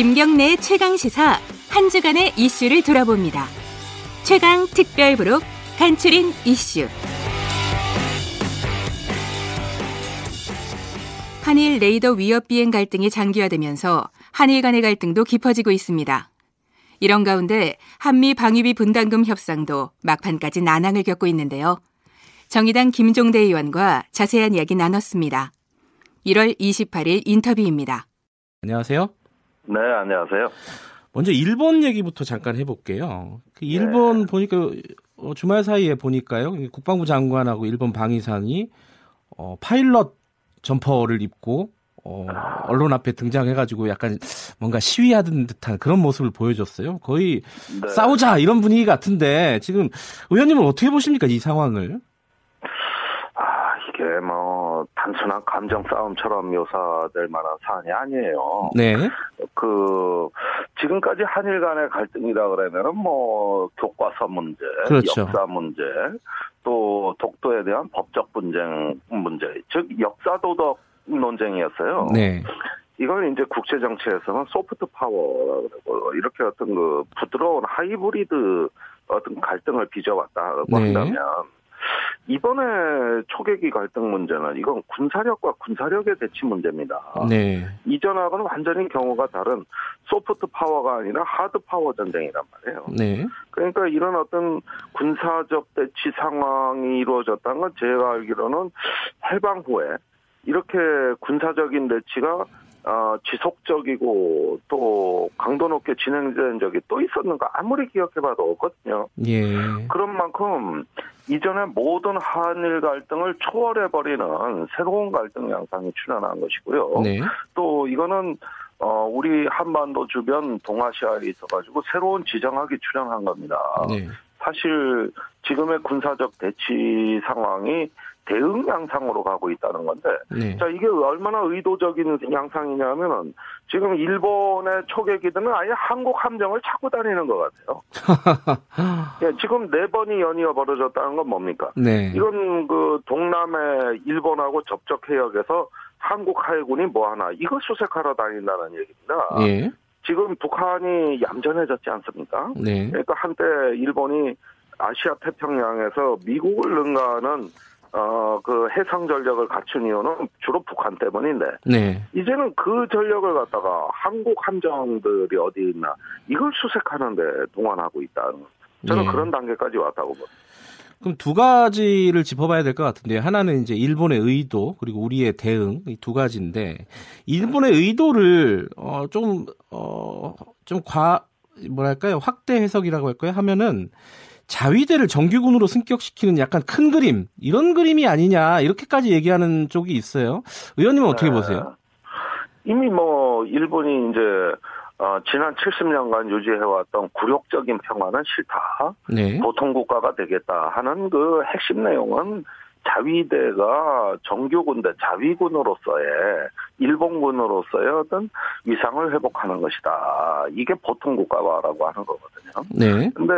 김경래의 최강 시사 한 주간의 이슈를 돌아봅니다. 최강 특별 부록 간추린 이슈. 한일 레이더 위협 비행 갈등이 장기화되면서 한일 간의 갈등도 깊어지고 있습니다. 이런 가운데 한미 방위비 분담금 협상도 막판까지 난항을 겪고 있는데요. 정의당 김종대 의원과 자세한 이야기 나눴습니다. 1월 28일 인터뷰입니다. 안녕하세요. 네, 안녕하세요. 먼저 일본 얘기부터 잠깐 해볼게요. 그 일본 네. 보니까 어, 주말 사이에 보니까요. 국방부 장관하고 일본 방위상이 어, 파일럿 점퍼를 입고 어, 언론 앞에 등장해가지고 약간 뭔가 시위하던 듯한 그런 모습을 보여줬어요. 거의 네. 싸우자 이런 분위기 같은데 지금 의원님은 어떻게 보십니까 이 상황을? 아, 이게 뭐 단순한 감정 싸움처럼 묘사될 만한 사안이 아니에요. 네, 그 지금까지 한일 간의 갈등이라 그러면은 뭐 교과서 문제, 그렇죠. 역사 문제, 또 독도에 대한 법적 분쟁 문제, 즉 역사 도덕 논쟁이었어요. 네, 이걸 이제 국제 정치에서는 soft power라고 그러고 이렇게 어떤 그 부드러운 하이브리드 어떤 갈등을 빚어왔다고 네. 한다면 이번에 초계기 갈등 문제는 이건 군사력과 군사력의 대치 문제입니다. 네, 이전하고는 완전히 경우가 다른 소프트 파워가 아니라 하드 파워 전쟁이란 말이에요. 네, 그러니까 이런 어떤 군사적 대치 상황이 이루어졌다는 건 제가 알기로는 해방 후에 이렇게 군사적인 대치가 어, 지속적이고 또 강도 높게 진행된 적이 또 있었는가 아무리 기억해봐도 없거든요. 예, 그런 만큼 이전에 모든 한일 갈등을 초월해버리는 새로운 갈등 양상이 출현한 것이고요. 네, 또 이거는 어, 우리 한반도 주변 동아시아에 있어가지고 새로운 지정학이 출현한 겁니다. 네, 사실 지금의 군사적 대치 상황이 대응 양상으로 가고 있다는 건데, 네, 자 이게 얼마나 의도적인 양상이냐면은 지금 일본의 초계기들은 아예 한국 함정을 찾고 다니는 것 같아요. 예, 지금 네 번이 연이어 벌어졌다는 건 뭡니까? 네, 이건 그 동남의 일본하고 접촉 해역에서 한국 해군이 뭐 하나 이거 수색하러 다닌다는 얘기입니다. 예, 지금 북한이 얌전해졌지 않습니까? 네, 그러니까 한때 일본이 아시아 태평양에서 미국을 능가하는 어 그 해상 전력을 갖춘 이유는 주로 북한 때문인데 네. 이제는 그 전력을 갖다가 한국 함정들이 어디 있나 이걸 수색하는데 동원하고 있다는 저는 예. 그런 단계까지 왔다고 봅니다. 그럼 두 가지를 짚어봐야 될 것 같은데 하나는 이제 일본의 의도 그리고 우리의 대응 이 두 가지인데 일본의 의도를 어좀어좀과 뭐랄까요 확대 해석이라고 할까요 하면은 자위대를 정규군으로 승격시키는 약간 큰 그림 이런 그림이 아니냐 이렇게까지 얘기하는 쪽이 있어요. 의원님은 어떻게 네. 보세요? 이미 뭐 일본이 이제 어, 지난 70년간 유지해왔던 굴욕적인 평화는 싫다. 네, 보통 국가가 되겠다 하는 그 핵심 내용은 자위대가 정규군대 자위군으로서의 일본군으로서의 어떤 위상을 회복하는 것이다. 이게 보통 국가화라고 하는 거거든요. 네, 근데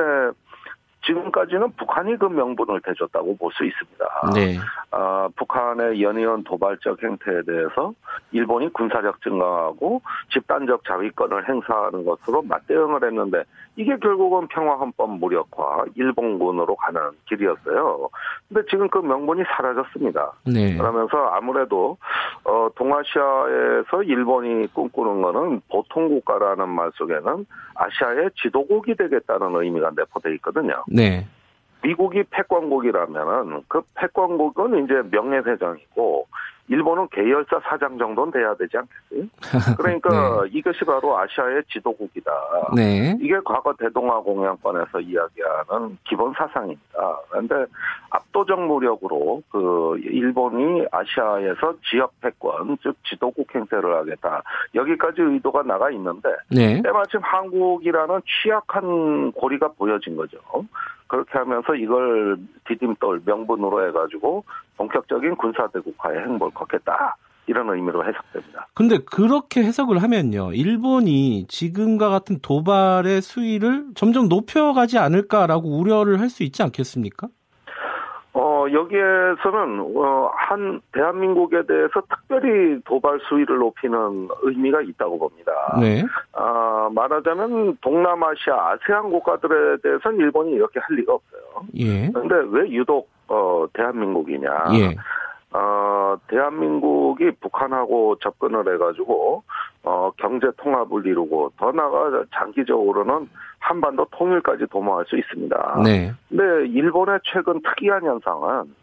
지금까지는 북한이 그 명분을 대줬다고 볼 수 있습니다. 네, 아, 북한의 연이은 도발적 행태에 대해서 일본이 군사력 증강하고 집단적 자위권을 행사하는 것으로 맞대응을 했는데 이게 결국은 평화헌법 무력화, 일본군으로 가는 길이었어요. 근데 지금 그 명분이 사라졌습니다. 네, 그러면서 아무래도 어, 동아시아에서 일본이 꿈꾸는 거는 보통 국가라는 말 속에는 아시아의 지도국이 되겠다는 의미가 내포돼 있거든요. 네, 미국이 패권국이라면은 그 패권국은 이제 명예회장이고 일본은 계열사 사장 정도는 돼야 되지 않겠어요? 그러니까 이것이 바로 아시아의 지도국이다. 네, 이게 과거 대동아 공양권에서 이야기하는 기본 사상입니다. 그런데 압도적 무력으로 그 일본이 아시아에서 지역 패권, 즉 지도국 행세를 하겠다. 여기까지 의도가 나가 있는데 네, 때마침 한국이라는 취약한 고리가 보여진 거죠. 그렇게 하면서 이걸 디딤돌 명분으로 해가지고 본격적인 군사대국화의 행보를 걷겠다. 이런 의미로 해석됩니다. 근데 그렇게 해석을 하면요. 일본이 지금과 같은 도발의 수위를 점점 높여가지 않을까라고 우려를 할 수 있지 않겠습니까? 어, 어, 여기에서는, 어, 한, 대한민국에 대해서 특별히 도발 수위를 높이는 의미가 있다고 봅니다. 네. 아, 말하자면 동남아시아, 아세안 국가들에 대해서는 일본이 이렇게 할 리가 없어요. 예. 근데 왜 유독, 어, 대한민국이냐. 예. 어, 대한민국이 북한하고 접근을 해가지고, 어, 경제 통합을 이루고, 더 나아가 장기적으로는 한반도 통일까지 도모할 수 있습니다. 네. 근데 일본의 최근 특이한 현상은,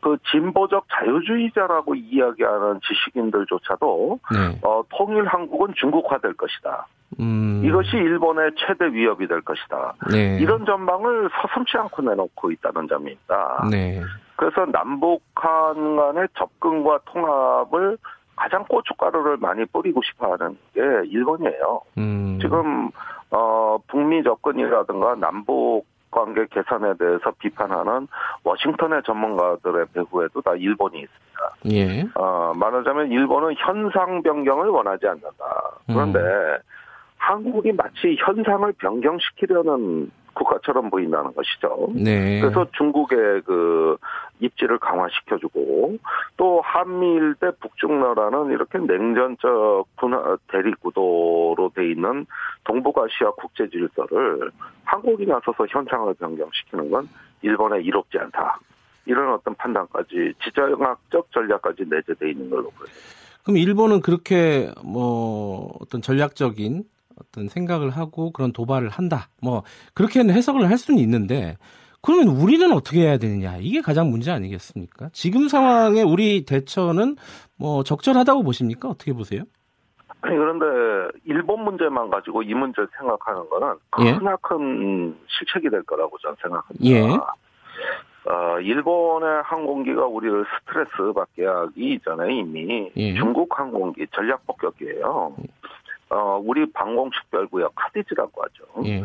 그 진보적 자유주의자라고 이야기하는 지식인들조차도, 네. 어, 통일 한국은 중국화될 것이다. 음. 이것이 일본의 최대 위협이 될 것이다. 네. 이런 전망을 서슴지 않고 내놓고 있다는 점입니다. 네. 그래서 남북한 간의 접근과 통합을 가장 고춧가루를 많이 뿌리고 싶어하는 게 일본이에요. 음. 지금 어 북미 접근이라든가 남북 관계 개선에 대해서 비판하는 워싱턴의 전문가들의 배후에도 다 일본이 있습니다. 예. 어, 말하자면 일본은 현상 변경을 원하지 않는다. 그런데 한국이 마치 현상을 변경시키려는 국가처럼 보인다는 것이죠. 네. 그래서 중국의 그 입지를 강화시켜주고 또 한미일 대 북중러라는 이렇게 냉전적 분화 대립 구도로 돼 있는 동북아시아 국제 질서를 한국이 나서서 현상을 변경시키는 건 일본에 이롭지 않다. 이런 어떤 판단까지 지정학적 전략까지 내재돼 있는 걸로 보여요. 그럼 일본은 그렇게 뭐 어떤 전략적인 어떤 생각을 하고 그런 도발을 한다. 뭐 그렇게는 해석을 할 수는 있는데 그러면 우리는 어떻게 해야 되느냐 이게 가장 문제 아니겠습니까? 지금 상황에 우리 대처는 뭐 적절하다고 보십니까? 어떻게 보세요? 아니 그런데 일본 문제만 가지고 이 문제를 생각하는 거는 예. 크나큰 실책이 될 거라고 저는 생각합니다. 예. 어, 일본의 항공기가 우리를 스트레스 받게 하기 이전에 이미 예. 중국 항공기 전략 폭격기예요. 어, 우리 방공 식별구역 카디즈라고 하죠. 예.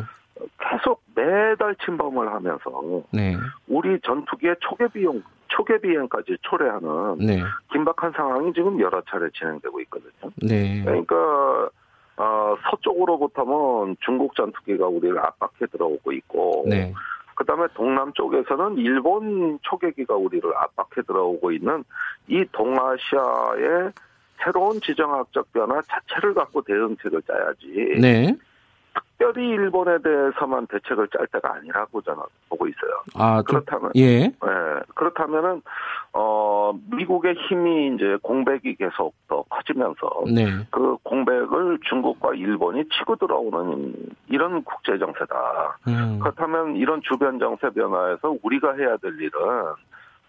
계속 매달 침범을 하면서 네. 우리 전투기의 초계 비용 초계 비행까지 초래하는 네. 긴박한 상황이 지금 여러 차례 진행되고 있거든요. 네. 그러니까 어, 서쪽으로부터는 중국 전투기가 우리를 압박해 들어오고 있고 네. 그다음에 동남 쪽에서는 일본 초계기가 우리를 압박해 들어오고 있는 이 동아시아의 새로운 지정학적 변화 자체를 갖고 대응책을 짜야지 네. 특별히 일본에 대해서만 대책을 짤 때가 아니라고 저는 보고 있어요. 아, 좀, 그렇다면 예. 예, 그렇다면은 어 미국의 힘이 이제 공백이 계속 더 커지면서 네. 그 공백을 중국과 일본이 치고 들어오는 이런 국제 정세다. 음. 그렇다면 이런 주변 정세 변화에서 우리가 해야 될 일은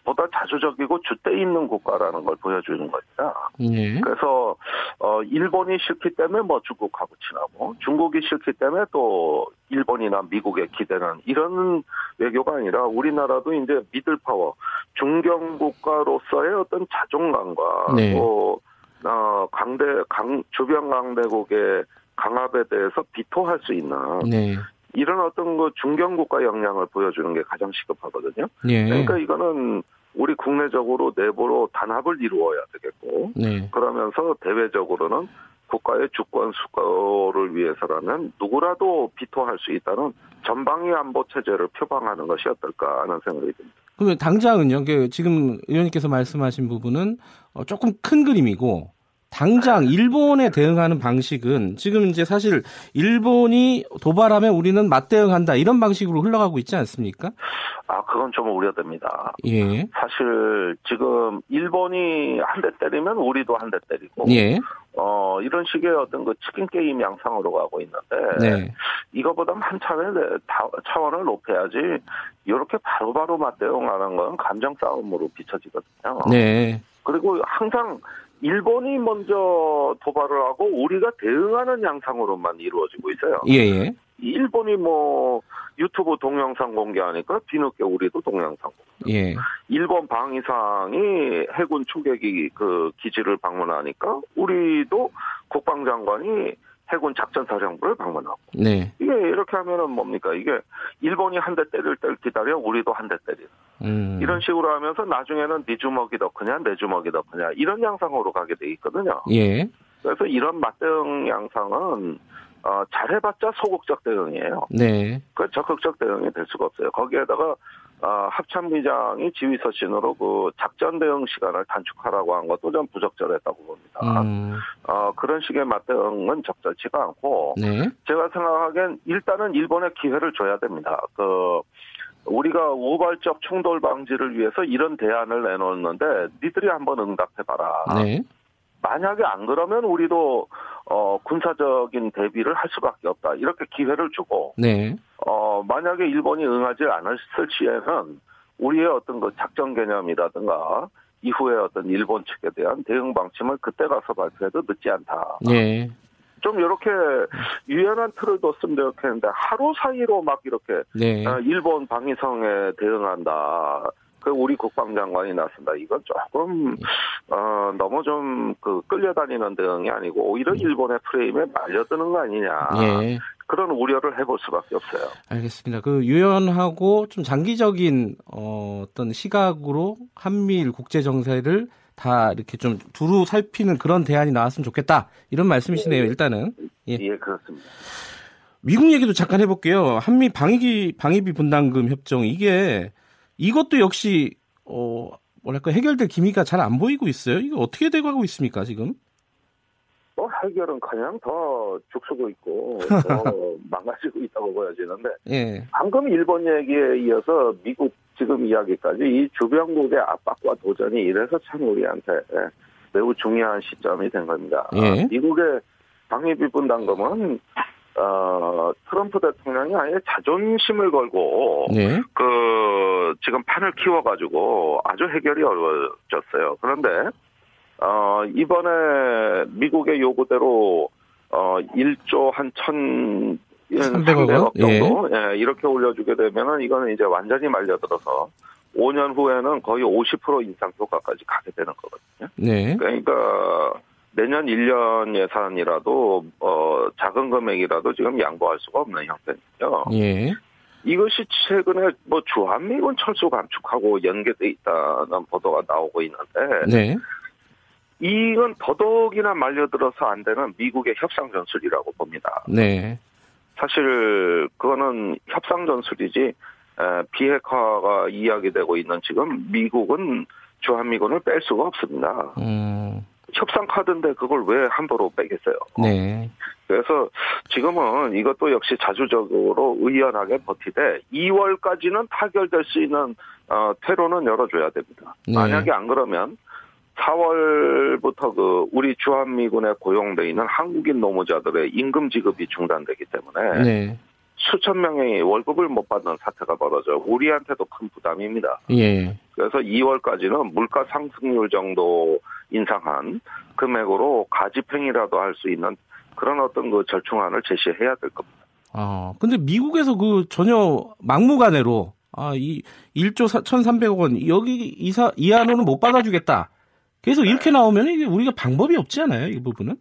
보다 자주적이고 줏대 있는 국가라는 걸 보여주는 겁니다. 예. 그래서 어 일본이 싫기 때문에 뭐 중국하고 친하고 중국이 싫기 때문에 또 일본이나 미국에 기대는 이런 외교가 아니라 우리나라도 이제 미들 파워 중견 국가로서의 어떤 자존감과 네. 또 어, 강대 강 주변 강대국의 강압에 대해서 비토할 수 있는 네. 이런 어떤 그 중견 국가 역량을 보여주는 게 가장 시급하거든요. 예. 그러니까 이거는 우리 국내적으로 내부로 단합을 이루어야 되겠고 네. 그러면서 대외적으로는 국가의 주권 수거를 위해서라면 누구라도 비토할 수 있다는 전방위 안보 체제를 표방하는 것이 어떨까 하는 생각이 듭니다. 그러면 당장은요. 그 지금 의원님께서 말씀하신 부분은 어, 조금 큰 그림이고 당장 일본에 대응하는 방식은 지금 이제 사실 일본이 도발하면 우리는 맞대응한다 이런 방식으로 흘러가고 있지 않습니까? 아, 그건 좀 우려됩니다. 예. 사실 지금 일본이 한 대 때리면 우리도 한 대 때리고 예. 어 이런 식의 어떤 그 치킨 게임 양상으로 가고 있는데 네. 이거보다 한 차원을 차원을 높여야지 이렇게 바로바로 맞대응하는 건 감정 싸움으로 비춰지거든요. 네. 그리고 항상 일본이 먼저 도발을 하고 우리가 대응하는 양상으로만 이루어지고 있어요. 예, 예. 일본이 뭐 유튜브 동영상 공개하니까 뒤늦게 우리도 동영상 공개. 예. 일본 방위상이 해군 초계기 그 기지를 방문하니까 우리도 국방장관이 해군 작전사령부를 방문하고 네. 이게 이렇게 하면은 뭡니까 이게 일본이 한 대 때릴 때를 기다려 우리도 한 대 때리는 음. 이런 식으로 하면서 나중에는 네 주먹이 더 크냐 내 주먹이 더 크냐 이런 양상으로 가게 돼 있거든요. 예. 그래서 이런 맞대응 양상은 어, 잘해봤자 소극적 대응이에요. 네. 그 적극적 대응이 될 수가 없어요. 거기에다가 어, 합참의장이 지휘서신으로 그 작전 대응 시간을 단축하라고 한 것도 좀 부적절했다고 봅니다. 음, 어, 그런 식의 맞대응은 적절치가 않고 네. 제가 생각하기엔 일단은 일본에 기회를 줘야 됩니다. 그 우리가 우발적 충돌 방지를 위해서 이런 대안을 내놓는데 니들이 한번 응답해봐라. 네. 만약에 안 그러면 우리도 어, 군사적인 대비를 할 수밖에 없다. 이렇게 기회를 주고 네. 어, 만약에 일본이 응하지 않았을 시에는 우리의 어떤 그 작전 개념이라든가 이후에 어떤 일본 측에 대한 대응 방침을 그때 가서 발표해도 늦지 않다. 네. 좀 이렇게 유연한 틀을 뒀으면 좋겠는데 하루 사이로 막 이렇게 네. 어, 일본 방위성에 대응한다. 그 우리 국방장관이 나선다. 이건 조금 어, 너무 좀 그 끌려다니는 대응이 아니고 오히려 일본의 프레임에 말려드는 거 아니냐. 예. 그런 우려를 해볼 수밖에 없어요. 알겠습니다. 그 유연하고 좀 장기적인 어, 어떤 시각으로 한미일 국제 정세를 다 이렇게 좀 두루 살피는 그런 대안이 나왔으면 좋겠다. 이런 말씀이시네요. 일단은 예. 예, 그렇습니다. 미국 얘기도 잠깐 해볼게요. 한미 방위기 방위비 분담금 협정 이게 이것도 역시 어 뭐랄까 해결될 기미가 잘 안 보이고 있어요. 이거 어떻게 돼가고 있습니까 지금? 뭐 해결은 그냥 더 죽쓰고 있고 더 망가지고 있다고 보여지는데 예. 방금 일본 얘기에 이어서 미국 지금 이야기까지 이 주변국의 압박과 도전이 이래서 참 우리한테 매우 중요한 시점이 된 겁니다. 예. 미국의 방위비 분담금은 어, 트럼프 대통령이 아예 자존심을 걸고 네. 그 지금 판을 키워가지고 아주 해결이 어려워졌어요. 그런데 어, 이번에 미국의 요구대로 어, 1조 한 천, 300억 원? 300억 정도 예, 이렇게 올려주게 되면은 이거는 이제 완전히 말려들어서 5년 후에는 거의 50% 인상 효과까지 가게 되는 거거든요. 네. 그러니까 내년 1년 예산이라도 어, 작은 금액이라도 지금 양보할 수가 없는 형태니요. 예. 이것이 최근에 뭐 주한미군 철수 감축하고 연계돼 있다는 보도가 나오고 있는데 네. 이건 더더욱이나 말려들어서 안 되는 미국의 협상 전술이라고 봅니다. 네. 사실 그거는 협상 전술이지 에, 비핵화가 이야기되고 있는 지금 미국은 주한미군을 뺄 수가 없습니다. 음. 협상 카드인데 그걸 왜 함부로 빼겠어요? 네. 그래서 지금은 이것도 역시 자주적으로 의연하게 버티되 2월까지는 타결될 수 있는 어, 퇴로는 열어줘야 됩니다. 네. 만약에 안 그러면 4월부터 그 우리 주한미군에 고용돼 있는 한국인 노무자들의 임금 지급이 중단되기 때문에 네. 수천 명이 월급을 못 받는 사태가 벌어져 우리한테도 큰 부담입니다. 예. 그래서 2월까지는 물가 상승률 정도 인상한 금액으로 가집행이라도 할 수 있는 그런 어떤 그 절충안을 제시해야 될 겁니다. 아, 근데 미국에서 그 전혀 막무가내로 아, 이 1조 1,300억 원 여기 이사 이하로는 못 받아주겠다. 계속 이렇게 나오면 이게 우리가 방법이 없지 않아요? 이 부분은?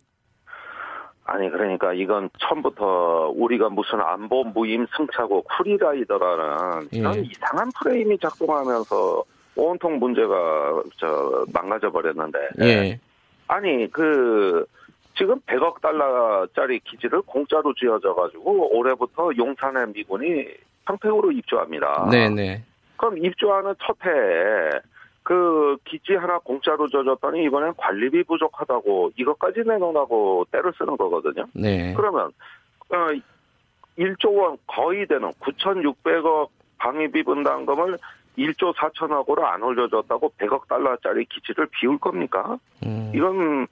아니 그러니까 이건 처음부터 우리가 무슨 안보 무임 승차고 쿨이라이더라는 이런 예. 이상한 프레임이 작동하면서 온통 문제가 저 망가져 버렸는데 예. 아니 그 지금 100억 달러짜리 기지를 공짜로 지어져 가지고 올해부터 용산의 미군이 평택으로 입주합니다. 네, 네. 그럼 입주하는 첫 해에 그 기지 하나 공짜로 줘줬더니 이번엔 관리비 부족하다고 이것까지 내놓으라고 때를 쓰는 거거든요. 네. 그러면 어 1조 원 거의 되는 9,600억 방위비 분담금을 1조 4천억으로 안 올려줬다고 100억 달러짜리 기지를 비울 겁니까? 음. 이건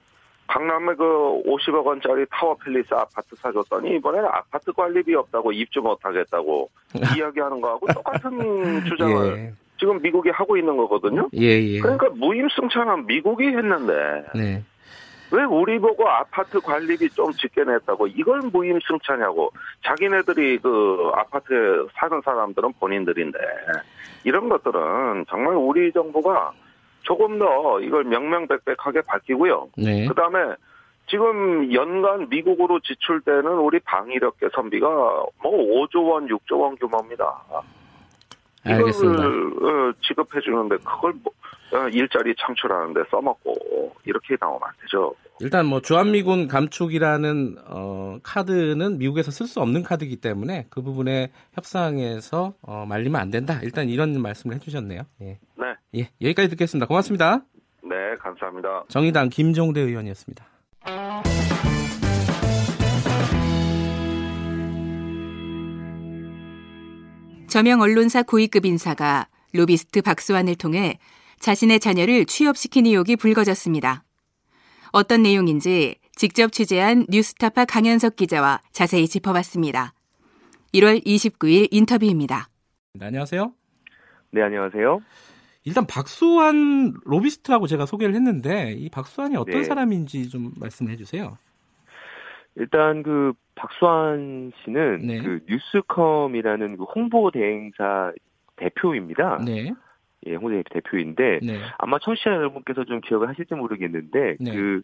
강남에 그 50억 원짜리 타워 팰리스 아파트 사줬더니 이번에 아파트 관리비 없다고 입주 못하겠다고 이야기하는 거하고 똑같은 주장을 예. 지금 미국이 하고 있는 거거든요. 예, 예. 그러니까 무임승차는 미국이 했는데 네. 왜 우리 보고 아파트 관리비 좀 짓게 냈다고 이걸 무임승차냐고 자기네들이 그 아파트에 사는 사람들은 본인들인데 이런 것들은 정말 우리 정부가 조금 더 이걸 명명백백하게 밝히고요. 네. 그 다음에 지금 연간 미국으로 지출되는 우리 방위력 개선비가 뭐 5조 원, 6조 원 규모입니다. 알겠습니다. 이걸 어, 지급해 주는데 그걸 뭐, 어, 일자리 창출하는데 써먹고 이렇게 나오면 안 되죠. 일단 뭐 주한미군 감축이라는 어, 카드는 미국에서 쓸 수 없는 카드이기 때문에 그 부분에 협상에서 어, 말리면 안 된다. 일단 이런 말씀을 해주셨네요. 예. 네, 예, 여기까지 듣겠습니다. 고맙습니다. 네, 감사합니다. 정의당 김종대 의원이었습니다. 저명 언론사 고위급 인사가 로비스트 박수환을 통해 자신의 자녀를 취업시킨 의혹이 불거졌습니다. 어떤 내용인지 직접 취재한 뉴스타파 강현석 기자와 자세히 짚어봤습니다. 1월 29일 인터뷰입니다. 네, 안녕하세요. 네, 안녕하세요. 일단 박수환 로비스트라고 제가 소개를 했는데 이 박수환이 어떤 네. 사람인지 좀 말씀해 주세요. 일단 그 박수환 씨는 네. 그 뉴스컴이라는 그 홍보 대행사 대표입니다. 네, 예, 홍보 대행사 대표인데 네, 아마 청취자 여러분께서 좀 기억을 하실지 모르겠는데 네. 그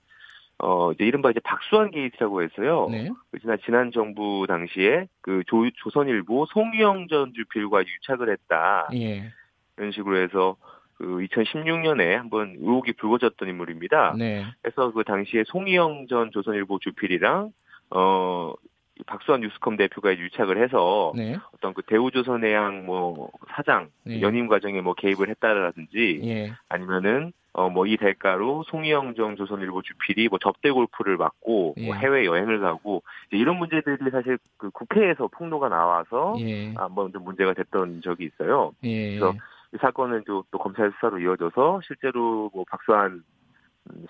어, 이제 이른바 이제 박수환 게이트라고 해서요. 네, 그 지난 지난 정부 당시에 그 조, 조선일보 송희영 전 주필과 유착을 했다. 예, 이런 식으로 해서 그 2016년에 한번 의혹이 불거졌던 인물입니다. 네, 그래서 그 당시에 송희영 전 조선일보 주필이랑 어 박수환 뉴스컴 대표가 유착을 해서 네, 어떤 그 대우조선해양 뭐 사장 네. 연임 과정에 뭐 개입을 했다라든지 예, 아니면은 어 뭐 이 대가로 송희영 전 조선일보 주필이 뭐 접대 골프를 받고 예. 뭐 해외 여행을 가고 이제 이런 문제들이 사실 그 국회에서 폭로가 나와서 예, 한번 좀 문제가 됐던 적이 있어요. 예, 그래서 이 사건은 또, 또 검찰 수사로 이어져서 실제로 뭐 박수환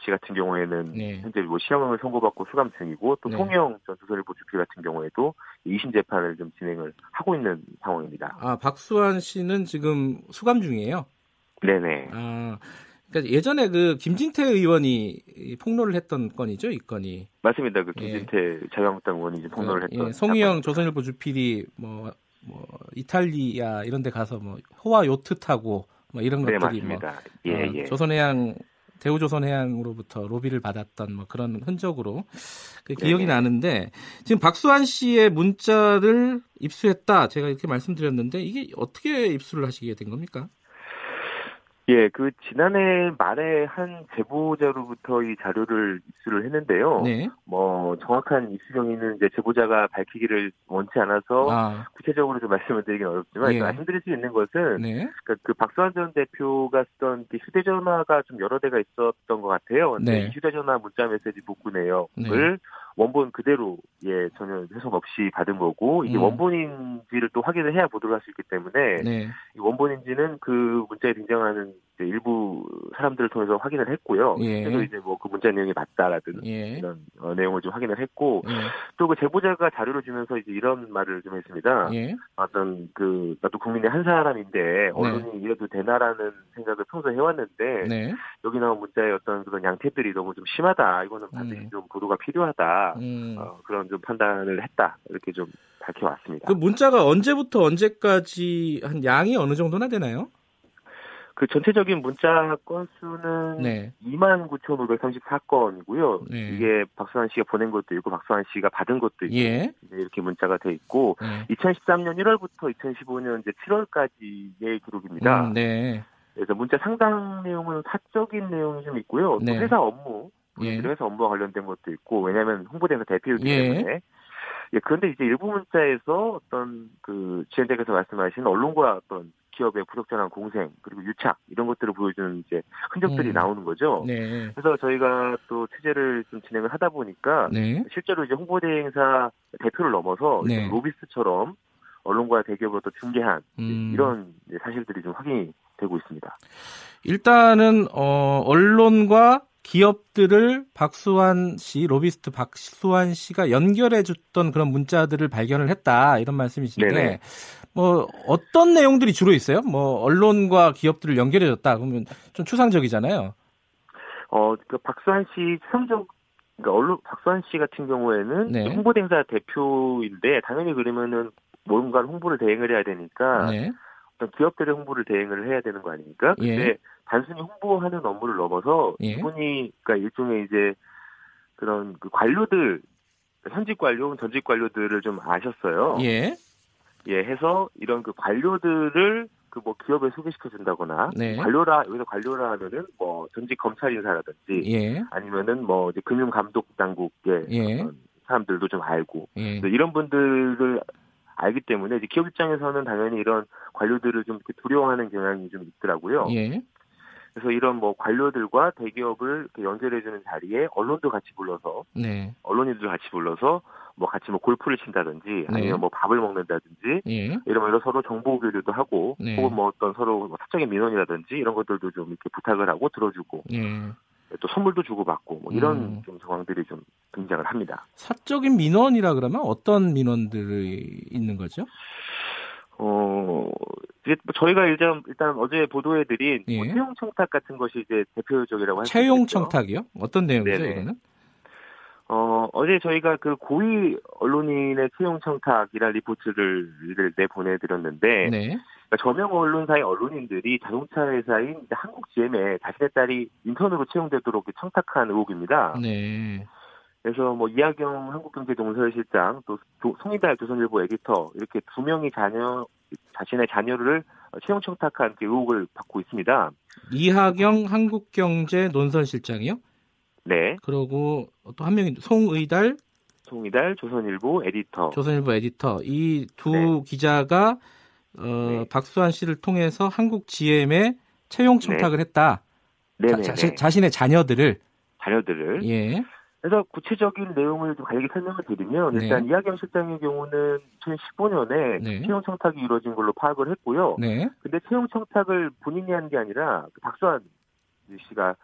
씨 같은 경우에는 네. 현재 뭐 시형을 선고받고 수감 중이고 또 네. 송영 전 조선일보 주필 같은 경우에도 2심 재판을 좀 진행을 하고 있는 상황입니다. 아 박수환 씨는 지금 수감 중이에요. 네네. 아, 그러니까 예전에 그 김진태 의원이 이 폭로를 했던 건이죠, 이 건이. 맞습니다. 그 김진태 자유한국당 의원이 이제 폭로를 그, 했던 예, 사건입니다. 조선일보 주필이 뭐, 뭐 이탈리아 이런 데 가서 뭐 호화 요트 타고 뭐 이런 네 것들이 뭐 맞습니다. 예 어, 예. 조선해양 대우조선해양으로부터 로비를 받았던 뭐 그런 흔적으로 그 기억이 네네. 나는데 지금 박수환 씨의 문자를 입수했다 제가 이렇게 말씀드렸는데 이게 어떻게 입수를 하시게 된 겁니까? 예, 그 지난해 말에 한 제보자로부터 이 자료를 입수를 했는데요. 네. 뭐 정확한 입수 경위는 이제 제보자가 밝히기를 원치 않아서 아, 구체적으로 좀 말씀을 드리긴 어렵지만 예. 말씀드릴 수 있는 것은 네. 그, 그 박수환 전 대표가 쓰던 그 휴대전화가 좀 여러 대가 있었던 것 같아요. 근데 네. 이 휴대전화 문자 메시지 복구 내역을 네. 원본 그대로 예 전혀 훼손 없이 받은 거고 이게 음. 원본인지를 또 확인을 해야 보도록 할수 있기 때문에 네. 이 원본인지는 그 문자에 등장하는 일부 사람들을 통해서 확인을 했고요. 예. 그래서 이제 뭐 그 문자 내용이 맞다라든 예. 이런 어, 내용을 좀 확인을 했고 예. 또그 제보자가 자료를 주면서 이제 이런 말을 좀 했습니다. 예. 어떤 그 나도 국민의 한 사람인데 언론이 이래도 되나라는 생각을 평소 에 해왔는데 네. 여기 나온 문자의 어떤 그런 양태들이 너무 좀 심하다. 이거는 반드시 음. 좀 보도가 필요하다. 음. 어, 그런 좀 판단을 했다. 이렇게 좀 밝혀왔습니다. 그 문자가 언제부터 언제까지 한 양이 어느 정도나 되나요? 그 전체적인 문자 건수는 네. 29,534건이고요. 네. 이게 박수환 씨가 보낸 것도 있고 박수환 씨가 받은 것도 있고 예. 이렇게 문자가 돼 있고 네. 2013년 1월부터 2015년 이제 7월까지의 기록입니다. 음, 네. 그래서 문자 상당 내용은 사적인 내용이 좀 있고요. 또 네. 회사 업무, 예. 회사 업무와 관련된 것도 있고 왜냐하면 홍보대사 대표이기 예. 때문에. 예, 그런데 이제 일부 문자에서 어떤 그 지원자께서 말씀하신 언론과 어떤 기업의 부적절한 공생 그리고 유착 이런 것들을 보여주는 이제 흔적들이 음. 나오는 거죠. 네. 그래서 저희가 또 취재를 좀 진행을 하다 보니까 네. 실제로 이제 홍보대행사 대표를 넘어서 네. 이제 로비스트처럼 언론과 대기업으로부터 중개한 음. 이런 사실들이 좀 확인이 되고 있습니다. 일단은 어, 언론과 기업들을 박수환 씨, 로비스트 박수환 씨가 연결해 줬던 그런 문자들을 발견을 했다. 이런 말씀이신데 네네. 뭐 어떤 내용들이 주로 있어요? 뭐 언론과 기업들을 연결해 줬다. 그러면 좀 추상적이잖아요. 어, 그 박수환 씨 성적 그러니까 언론 박수환 씨 같은 경우에는 네. 홍보대행사 대표인데 당연히 그러면은 뭔가를 홍보를 대행을 해야 되니까 네. 어떤 기업들의 홍보를 대행을 해야 되는 거 아닙니까? 근데 예. 단순히 홍보하는 업무를 넘어서 예. 이분이 그러니까 일종의 이제 그런 그 관료들 현직 관료, 전직 관료들을 좀 아셨어요. 예. 예, 해서 이런 그 관료들을 그 뭐 기업에 소개시켜 준다거나 네. 관료라 여기서 관료라 하면은 뭐 전직 검찰 인사라든지 예. 아니면은 뭐 이제 금융 감독 당국의 예. 사람들도 좀 알고 예. 이런 분들을 알기 때문에 이제 기업 입장에서는 당연히 이런 관료들을 좀 이렇게 두려워하는 경향이 좀 있더라고요. 예. 그래서 이런 뭐 관료들과 대기업을 연결해주는 자리에 언론도 같이 불러서 네. 언론인들 같이 불러서 뭐 같이 뭐 골프를 친다든지 아니면 네. 뭐 밥을 먹는다든지 예. 이러면 서로 정보 교류도 하고 네. 혹은 뭐 어떤 서로 뭐 사적인 민원이라든지 이런 것들도 좀 이렇게 부탁을 하고 들어주고 예. 또 선물도 주고받고 뭐 이런 음. 좀 상황들이 좀 등장을 합니다. 사적인 민원이라 그러면 어떤 민원들이 있는 거죠? 어, 이제 뭐 저희가 일단, 일단 어제 보도해드린 뭐 예. 채용 청탁 같은 것이 이제 대표적이라고 할수 채용. 청탁이요? 어떤 내용이죠, 네네. 이거는? 어, 어제 저희가 그 고위 언론인의 채용 청탁이라는 리포트를 내보내드렸는데, 네. 그러니까 저명 언론사의 언론인들이 자동차 회사인 한국 GM에 자신의 딸이 인턴으로 채용되도록 청탁한 의혹입니다. 네. 그래서 뭐 이하경 한국경제동서실장 또 조- 송이달 조선일보 에디터 이렇게 두 명이 자녀 자신의 자녀를 채용 청탁한 그 의혹을 받고 있습니다. 이하경 한국경제 논설실장이요? 네, 그리고 또 한 명이 송의달 송이달 조선일보 에디터. 조선일보 에디터 이두 네. 기자가 어, 네. 박수환 씨를 통해서 한국 GM에 채용 청탁을 했다. 네네. 자, 자신, 자신의 자녀들을 자녀들을. 예. 그래서 구체적인 내용을 좀 간략히 설명을 드리면 네. 일단 이하경 실장의 경우는 2015년에 네. 채용 청탁이 이루어진 걸로 파악을 했고요. 네. 근데 채용 청탁을 본인이 한 게 아니라 그 박수환 씨가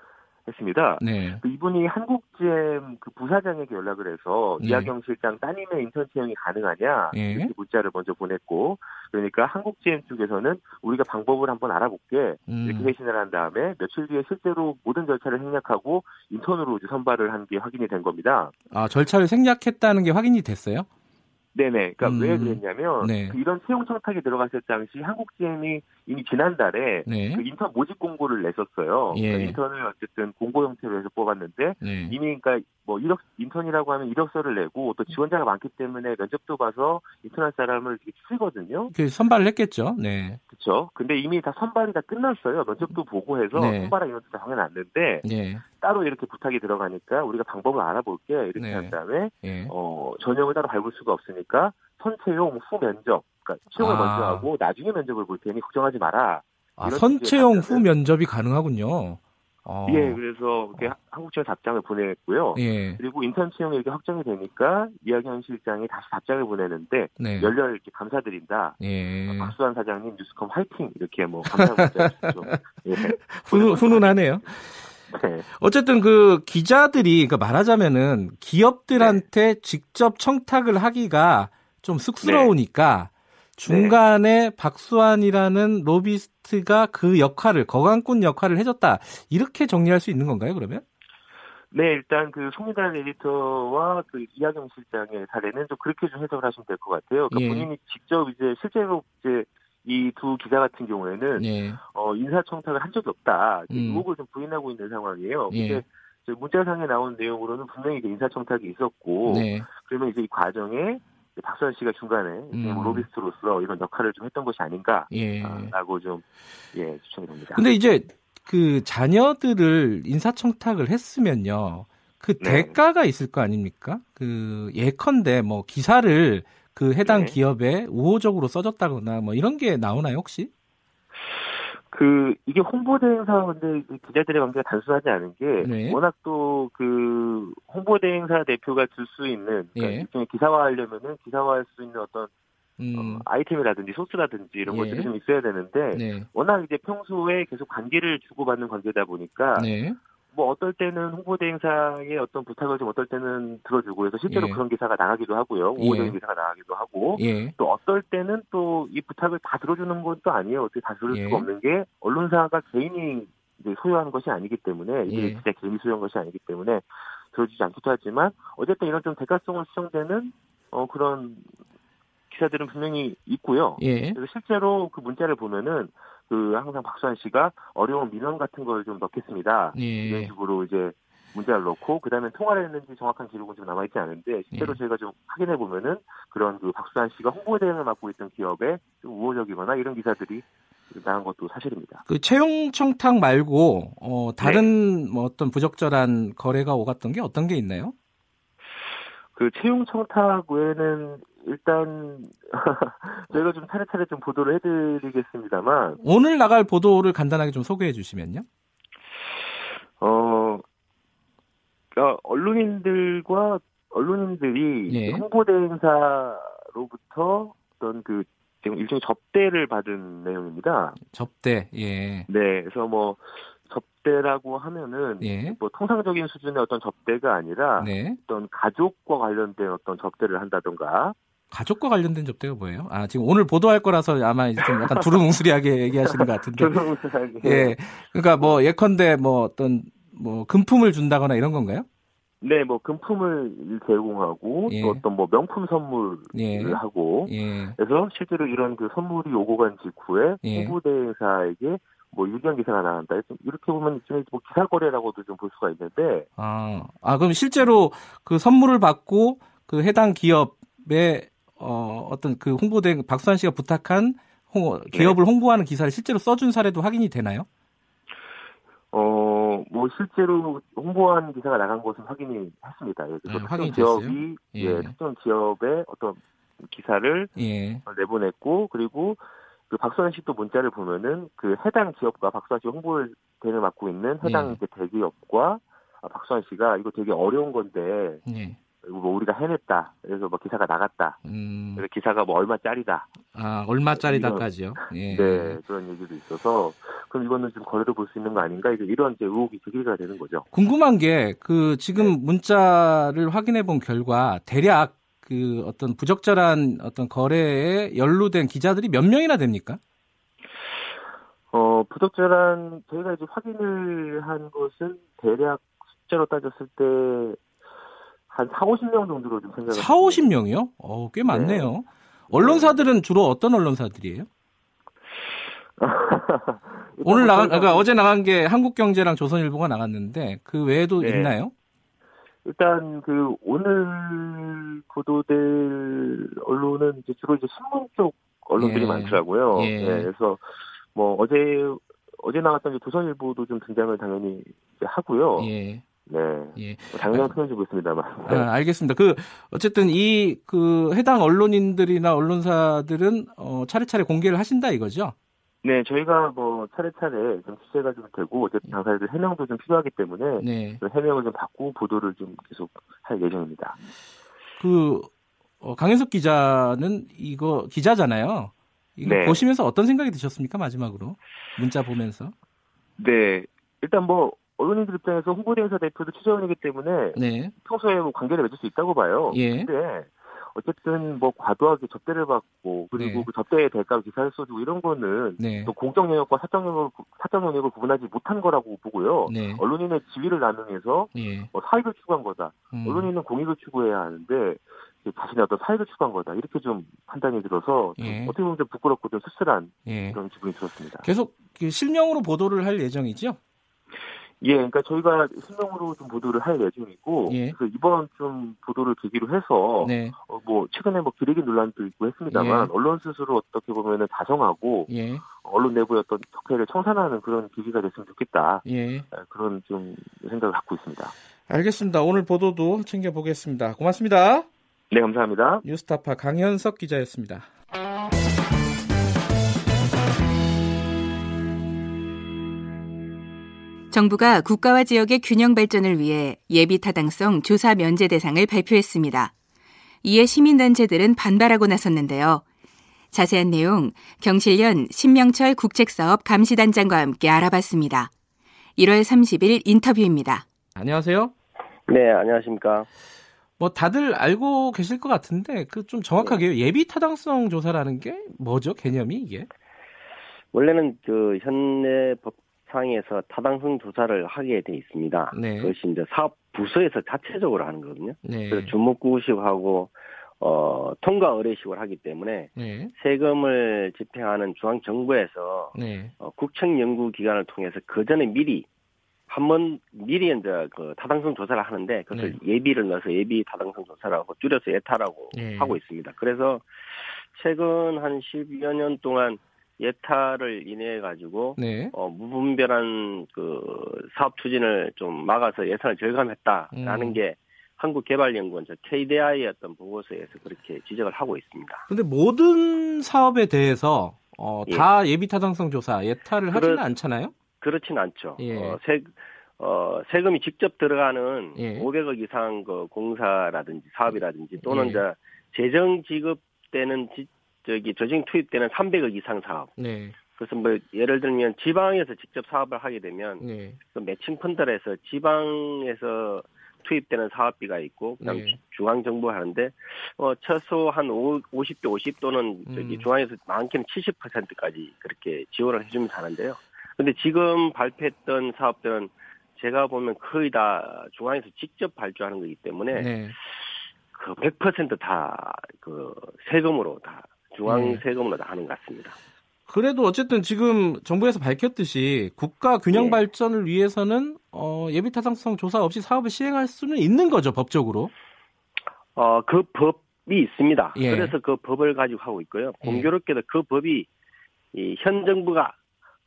했습니다. 네. 그 이분이 한국GM 그 부사장에게 연락을 해서 네. 이하경 실장 따님의 인턴 채용이 가능하냐 예. 이렇게 문자를 먼저 보냈고 그러니까 한국GM 쪽에서는 우리가 방법을 한번 알아볼게 이렇게 음. 회신을 한 다음에 며칠 뒤에 실제로 모든 절차를 생략하고 인턴으로 이제 선발을 한 게 확인이 된 겁니다. 아, 절차를 생략했다는 게 확인이 됐어요? 네네. 그러니까 음. 왜 그랬냐면 네. 그 이런 채용 청탁이 들어갔을 당시 한국GM이 이미 지난달에 네. 그 인턴 모집 공고를 냈었어요. 예. 그러니까 인턴을 어쨌든 공고 형태로 해서 뽑았는데 네. 이미 그러니까 뭐 이력 인턴이라고 하면 이력서를 내고 또 지원자가 많기 때문에 면접도 봐서 인턴할 사람을 이렇게 추리거든요. 그 선발을 했겠죠. 네. 그렇죠. 근데 이미 다 선발이 다 끝났어요. 면접도 보고 해서 네. 선발한 인원도 다 정해놨는데 예. 따로 이렇게 부탁이 들어가니까 우리가 방법을 알아볼게 이렇게 네. 한 다음에 예. 어 전형을 따로 밟을 수가 없으니까 선채용 후 면접 그러니까 채용을 아. 먼저 하고 나중에 면접을 볼 테니 걱정하지 마라. 아, 선채용 후 면접이 가능하군요. 어. 예, 그래서 이렇게 한국지원 답장을 보냈고요. 예. 그리고 인턴 채용이 이렇게 확정이 되니까 이하경 실장이 다시 답장을 보내는데 네. 열렬 이렇게 감사드린다. 예. 박수환 사장님 뉴스컴 화이팅 이렇게 뭐 감사 문자 좀 예. 훈, 훈훈하네요. 네. 어쨌든 그 기자들이 그 말하자면은 기업들한테 직접 청탁을 하기가 좀 쑥스러우니까 중간에 박수환이라는 로비스트가 그 역할을 거강꾼 역할을 해줬다 이렇게 정리할 수 있는 건가요 그러면? 네, 일단 그 송미달 에디터와 그 이하경 실장의 사례는 좀 그렇게 좀 해석을 하시면 될 것 같아요. 그러니까 예. 본인이 직접 이제 실제로 이제 이 두 기자 같은 경우에는 예. 어, 인사청탁을 한 적이 없다. 음. 의혹을 좀 부인하고 있는 상황이에요. 예. 근데 이제 문자상에 나온 내용으로는 분명히 인사청탁이 있었고 네. 그러면 이제 이 과정에 박수환 씨가 중간에 음. 뭐 로비스트로서 이런 역할을 좀 했던 것이 아닌가라고 예. 좀 예, 추천이 됩니다. 근데 이제 그 자녀들을 인사청탁을 했으면요. 그 네. 대가가 있을 거 아닙니까? 그 예컨대 뭐 기사를 그 해당 네. 기업에 우호적으로 써줬다거나 뭐 이런 게 나오나요 혹시? 그 이게 홍보 대행사 근데 이제 기자들의 관계가 단순하지 않은 게 네. 워낙 또 그 홍보 대행사 대표가 줄 수 있는 그러니까 예. 일종의 기사화하려면은 기사화할 수 있는 어떤 음, 어, 아이템이라든지 소스라든지 이런 예. 것들이 좀 있어야 되는데 네, 워낙 이제 평소에 계속 관계를 주고받는 관계다 보니까 네, 뭐 어떨 때는 홍보대 행사의 어떤 부탁을 좀 어떨 때는 들어주고 해서 실제로 예. 그런 기사가 나가기도 하고요 우호적인 예. 기사가 나가기도 하고 예, 또 어떨 때는 또 이 부탁을 다 들어주는 것도 아니에요. 어떻게 다 들을 예. 수가 없는 게 언론사가 개인이 이제 소유하는 것이 아니기 때문에 이게 예. 진짜 개인이 소유한 것이 아니기 때문에 들어주지 않기도 하지만 어쨌든 이런 좀 대가성을 수정되는 어 그런 기사들은 분명히 있고요. 예, 그래서 실제로 그 문자를 보면은 그 항상 박수환 씨가 어려운 민원 같은 걸 좀 넣겠습니다. 이런 예, 식으로 이제 문자를 넣고 그다음에 통화를 했는지 정확한 기록은 좀 남아 있지 않은데 실제로 예. 저희가 좀 확인해 보면은 그런 그 박수환 씨가 홍보 대행을 맡고 있던 기업에 좀 우호적이거나 이런 기사들이 나간 것도 사실입니다. 그 채용 청탁 말고 어, 다른 뭐 어떤 부적절한 거래가 오갔던 게 어떤 게 있나요? 그 채용 청탁 외에는 일단 저희가 좀 차례차례 좀 보도를 해드리겠습니다만 오늘 나갈 보도를 간단하게 좀 소개해 주시면요. 어 그러니까 언론인들과 언론인들이 예. 홍보 대 행사로부터 어떤 그 지금 일종의 접대를 받은 내용입니다. 접대. 예. 네, 그래서 뭐 접대라고 하면은 예. 뭐 통상적인 수준의 어떤 접대가 아니라 네. 어떤 가족과 관련된 어떤 접대를 한다던가 가족과 관련된 접대가 뭐예요? 아, 지금 오늘 보도할 거라서 아마 좀 약간 두루뭉술하게 얘기하시는 것 같은데. 조성스하게 예. 그러니까 뭐 예컨대 뭐 어떤 뭐 금품을 준다거나 이런 건가요? 네, 뭐 금품을 제공하고 예. 또 어떤 뭐 명품 선물을 예. 하고 예. 그래서 실제로 이런 그 선물이 오고 간 직후에 예. 홍보대사에게 뭐 유리한 기사가 나간다. 좀 이렇게 보면 일종의 뭐 기사 거래라고도 좀 볼 수가 있는데 아, 아 그럼 실제로 그 선물을 받고 그 해당 기업의 어 어떤 그 홍보대 박수환 씨가 부탁한 홍, 기업을 홍보하는 기사를 실제로 써준 사례도 확인이 되나요? 어 뭐 실제로 홍보한 기사가 나간 것은 확인이 했습니다. 예, 그래서 아, 특정 기업이 예. 예, 특정 기업의 어떤 기사를 예. 내보냈고 그리고 그 박수환 씨또 문자를 보면은 그 해당 기업과 박수환 씨 홍보를 대를 맡고 있는 해당 예. 대기업과 아, 박수환 씨가 이거 되게 어려운 건데 예. 뭐 우리가 해냈다. 그래서 뭐 기사가 나갔다. 음. 그래서 기사가 뭐 얼마짜리다. 아, 얼마짜리다까지요? 예. 네 그런 얘기도 있어서 그럼 이거는 좀 거래로 볼수 있는 거 아닌가? 이제 이런 이제 의혹이 제기가 되는 거죠. 궁금한 게 그 지금 네. 문자를 확인해 본 결과 대략 그 어떤 부적절한 어떤 거래에 연루된 기자들이 몇 명이나 됩니까? 어 부적절한 저희가 이제 확인을 한 것은 대략 숫자로 따졌을 때 한 4, 50명 정도로 좀 생각을 4, 50명이요? 어, 꽤 많네요. 언론사들은 주로 어떤 언론사들이에요? 오늘 나간, 그러니까 어제 나간 게 한국경제랑 조선일보가 나갔는데 그 외에도 네. 있나요? 일단 그 오늘 보도될 언론은 이제 주로 이제 신문 쪽 언론들이 예. 많더라고요. 예. 네, 그래서 뭐 어제 어제 이제 조선일보도 좀 등장을 당연히 하고요. 예, 네. 예. 뭐 당연한 표현이고 있습니다만. 네. 아, 알겠습니다. 그 어쨌든 이 그 해당 언론인들이나 언론사들은 어, 차례차례 공개를 하신다 이거죠? 네, 저희가 뭐 차례차례 좀 취재가 좀 되고 어쨌든 당사자들 해명도 좀 필요하기 때문에 네. 그 해명을 좀 받고 보도를 좀 계속 할 예정입니다. 그 어, 강현석 기자는 이거 기자잖아요. 이거 네. 보시면서 어떤 생각이 드셨습니까? 마지막으로 문자 보면서. 네, 일단 뭐 언론인들 입장에서 홍보대행사 대표도 취재원이기 때문에 네. 평소에 뭐 관계를 맺을 수 있다고 봐요. 예. 근데 어쨌든 뭐 과도하게 접대를 받고 그리고 네. 그 접대의 대가로 기사를 써주고 이런 거는 네. 또 공적 영역과 사적 영역을 구- 사적 영역을 구분하지 못한 거라고 보고요. 네. 언론인의 지위를 나누면서 예. 뭐 사익을 추구한 거다. 음. 언론인은 공익을 추구해야 하는데 자신의 어떤 사익을 추구한 거다. 이렇게 좀 판단이 들어서 좀 예. 어떻게 보면 좀 부끄럽고 좀 씁쓸한 예. 그런 기분이 들었습니다. 계속 그 실명으로 보도를 할 예정이죠? 예, 그러니까 저희가 실명으로 좀 보도를 할 예정이고 예. 그래서 이번 좀 보도를 계기로 해서 네. 어, 뭐 최근에 뭐 기레기 논란도 있고 했습니다만 예. 언론 스스로 어떻게 보면은 자성하고 예. 언론 내부의 어떤 적폐를 청산하는 그런 계기가 됐으면 좋겠다 예. 아, 그런 좀 생각을 갖고 있습니다. 알겠습니다. 오늘 보도도 챙겨 보겠습니다. 고맙습니다. 네, 감사합니다. 뉴스타파 강현석 기자였습니다. 정부가 국가와 지역의 균형 발전을 위해 예비 타당성 조사 면제 대상을 발표했습니다. 이에 시민단체들은 반발하고 나섰는데요. 자세한 내용 경실련 신명철 국책사업 감시단장과 함께 알아봤습니다. 1월 30일 인터뷰입니다. 안녕하세요. 네, 안녕하십니까. 뭐 다들 알고 계실 것 같은데 그 좀 정확하게 예비 타당성 조사라는 게 뭐죠? 개념이 이게? 원래는 그 현내 법 상에서 타당성 조사를 하게 돼 있습니다. 네. 그것이 이제 사업 부서에서 자체적으로 하는 거거든요. 네. 그래서 주목구식하고 어 통과 의뢰식을 하기 때문에 네. 세금을 집행하는 중앙 정부에서 네. 어, 국책 연구 기관을 통해서 그 전에 미리 한 번 미리 이제 그 타당성 조사를 하는데 그것을 예비를 넣어서 예비 타당성 조사라고 줄여서 예타라고 네. 하고 있습니다. 그래서 최근 한 10여 년 동안 예타를 인해 가지고 네. 어, 무분별한 그 사업 추진을 좀 막아서 예산을 절감했다라는 음. 게 한국개발연구원 저 KDI의 어떤 보고서에서 그렇게 지적을 하고 있습니다. 근데 모든 사업에 대해서 어, 예. 다 예 비 타당성 조사 예타를 하지는 그렇- 않잖아요. 그렇진 않죠. 예. 어, 세, 어, 세금이 직접 들어가는 예. 500억 이상 그 공사라든지 사업이라든지 또는 예. 이제 재정 지급 되는 지, 저기 조정 투입되는 300억 이상 사업. 네. 그래서 뭐 예를 들면 지방에서 직접 사업을 하게 되면 네. 그 매칭 펀드에서 지방에서 투입되는 사업비가 있고 그다음 네. 중앙 정부 하는데 어 최소 한 5, 50대 50 또는 저기 음. 중앙에서 많게는 70%까지 그렇게 지원을 해주면서 하는데요. 근데 지금 발표했던 사업들은 제가 보면 거의 다 중앙에서 직접 발주하는 거기 때문에 네. 그 100%다 그 세금으로 다 중앙 네. 세금으로 다 하는 것 같습니다. 그래도 어쨌든 지금 정부에서 밝혔듯이 국가 균형 예. 발전을 위해서는 어, 예비 타당성 조사 없이 사업을 시행할 수는 있는 거죠 법적으로. 어, 그 법이 있습니다. 예. 그래서 그 법을 가지고 하고 있고요. 예. 공교롭게도 그 법이 이현 정부가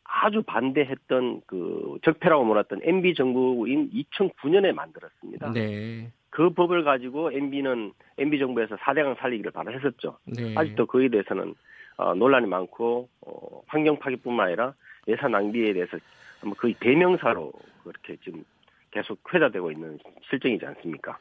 아주 반대했던 그 적폐라고 몰았던 MB 정부인 2009년에 만들었습니다. 네. 그 법을 가지고 MB는 MB 정부에서 사대강 살리기를 바로 했었죠. 네. 아직도 그에 대해서는 어, 논란이 많고 어, 환경 파괴뿐만 아니라 예산 낭비에 대해서 뭐 거의 대명사로 그렇게 지금 계속 회자되고 있는 실정이지 않습니까?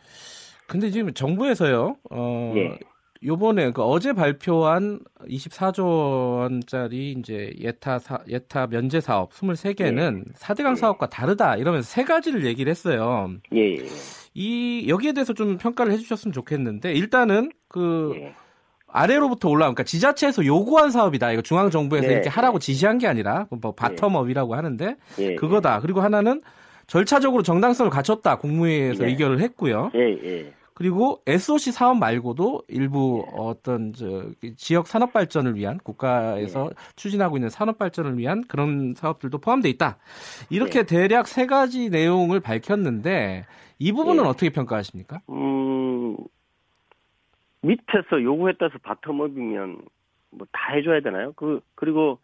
근데 지금 정부에서요. 어, 예. 요번에 그 어제 발표한 24조 원짜리 이제 예타 사, 예타 면제 사업 23개는 사대강 예. 사업과 다르다 이러면서 세 가지를 얘기를 했어요. 예, 예, 이 여기에 대해서 좀 평가를 해 주셨으면 좋겠는데 일단은 그 예. 아래로부터 올라온 그러니까 지자체에서 요구한 사업이다. 이거 중앙 정부에서 네. 이렇게 하라고 지시한 게 아니라 뭐 바텀업이라고 하는데 예, 그거다. 그리고 하나는 절차적으로 정당성을 갖췄다. 국무회의에서 네. 의결을 했고요. 예, 예. 그리고 SOC 사업 말고도 일부 어떤 저 지역 산업 발전을 위한 국가에서 추진하고 있는 산업 발전을 위한 그런 사업들도 포함돼 있다. 이렇게 대략 세 가지 내용을 밝혔는데 이 부분은 네. 어떻게 평가하십니까? 음, 밑에서 요구했다서 바텀업이면 뭐 다 해줘야 되나요? 그, 그리고,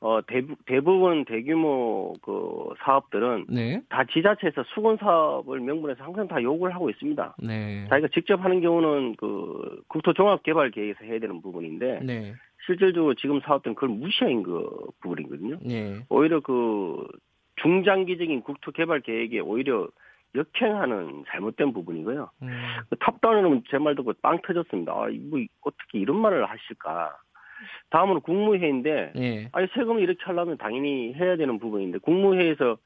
어, 대부, 대부분 대규모 그 사업들은 네. 다 지자체에서 수건 사업을 명분해서 항상 다 요구를 하고 있습니다. 네. 자기가 직접 하는 경우는 그 국토종합개발계획에서 해야 되는 부분인데 네. 실질적으로 지금 사업들은 그걸 무시한 그 부분이거든요. 네. 오히려 그 중장기적인 국토개발 계획에 오히려 역행하는 잘못된 부분이고요. 음, 그 탑다운은 제 말 듣고 빵 터졌습니다. 아, 이거 어떻게 이런 말을 하실까? 다음으로 국무회의인데, 예. 아니 세금을 이렇게 하려면 당연히 해야 되는 부분인데 국무회의에서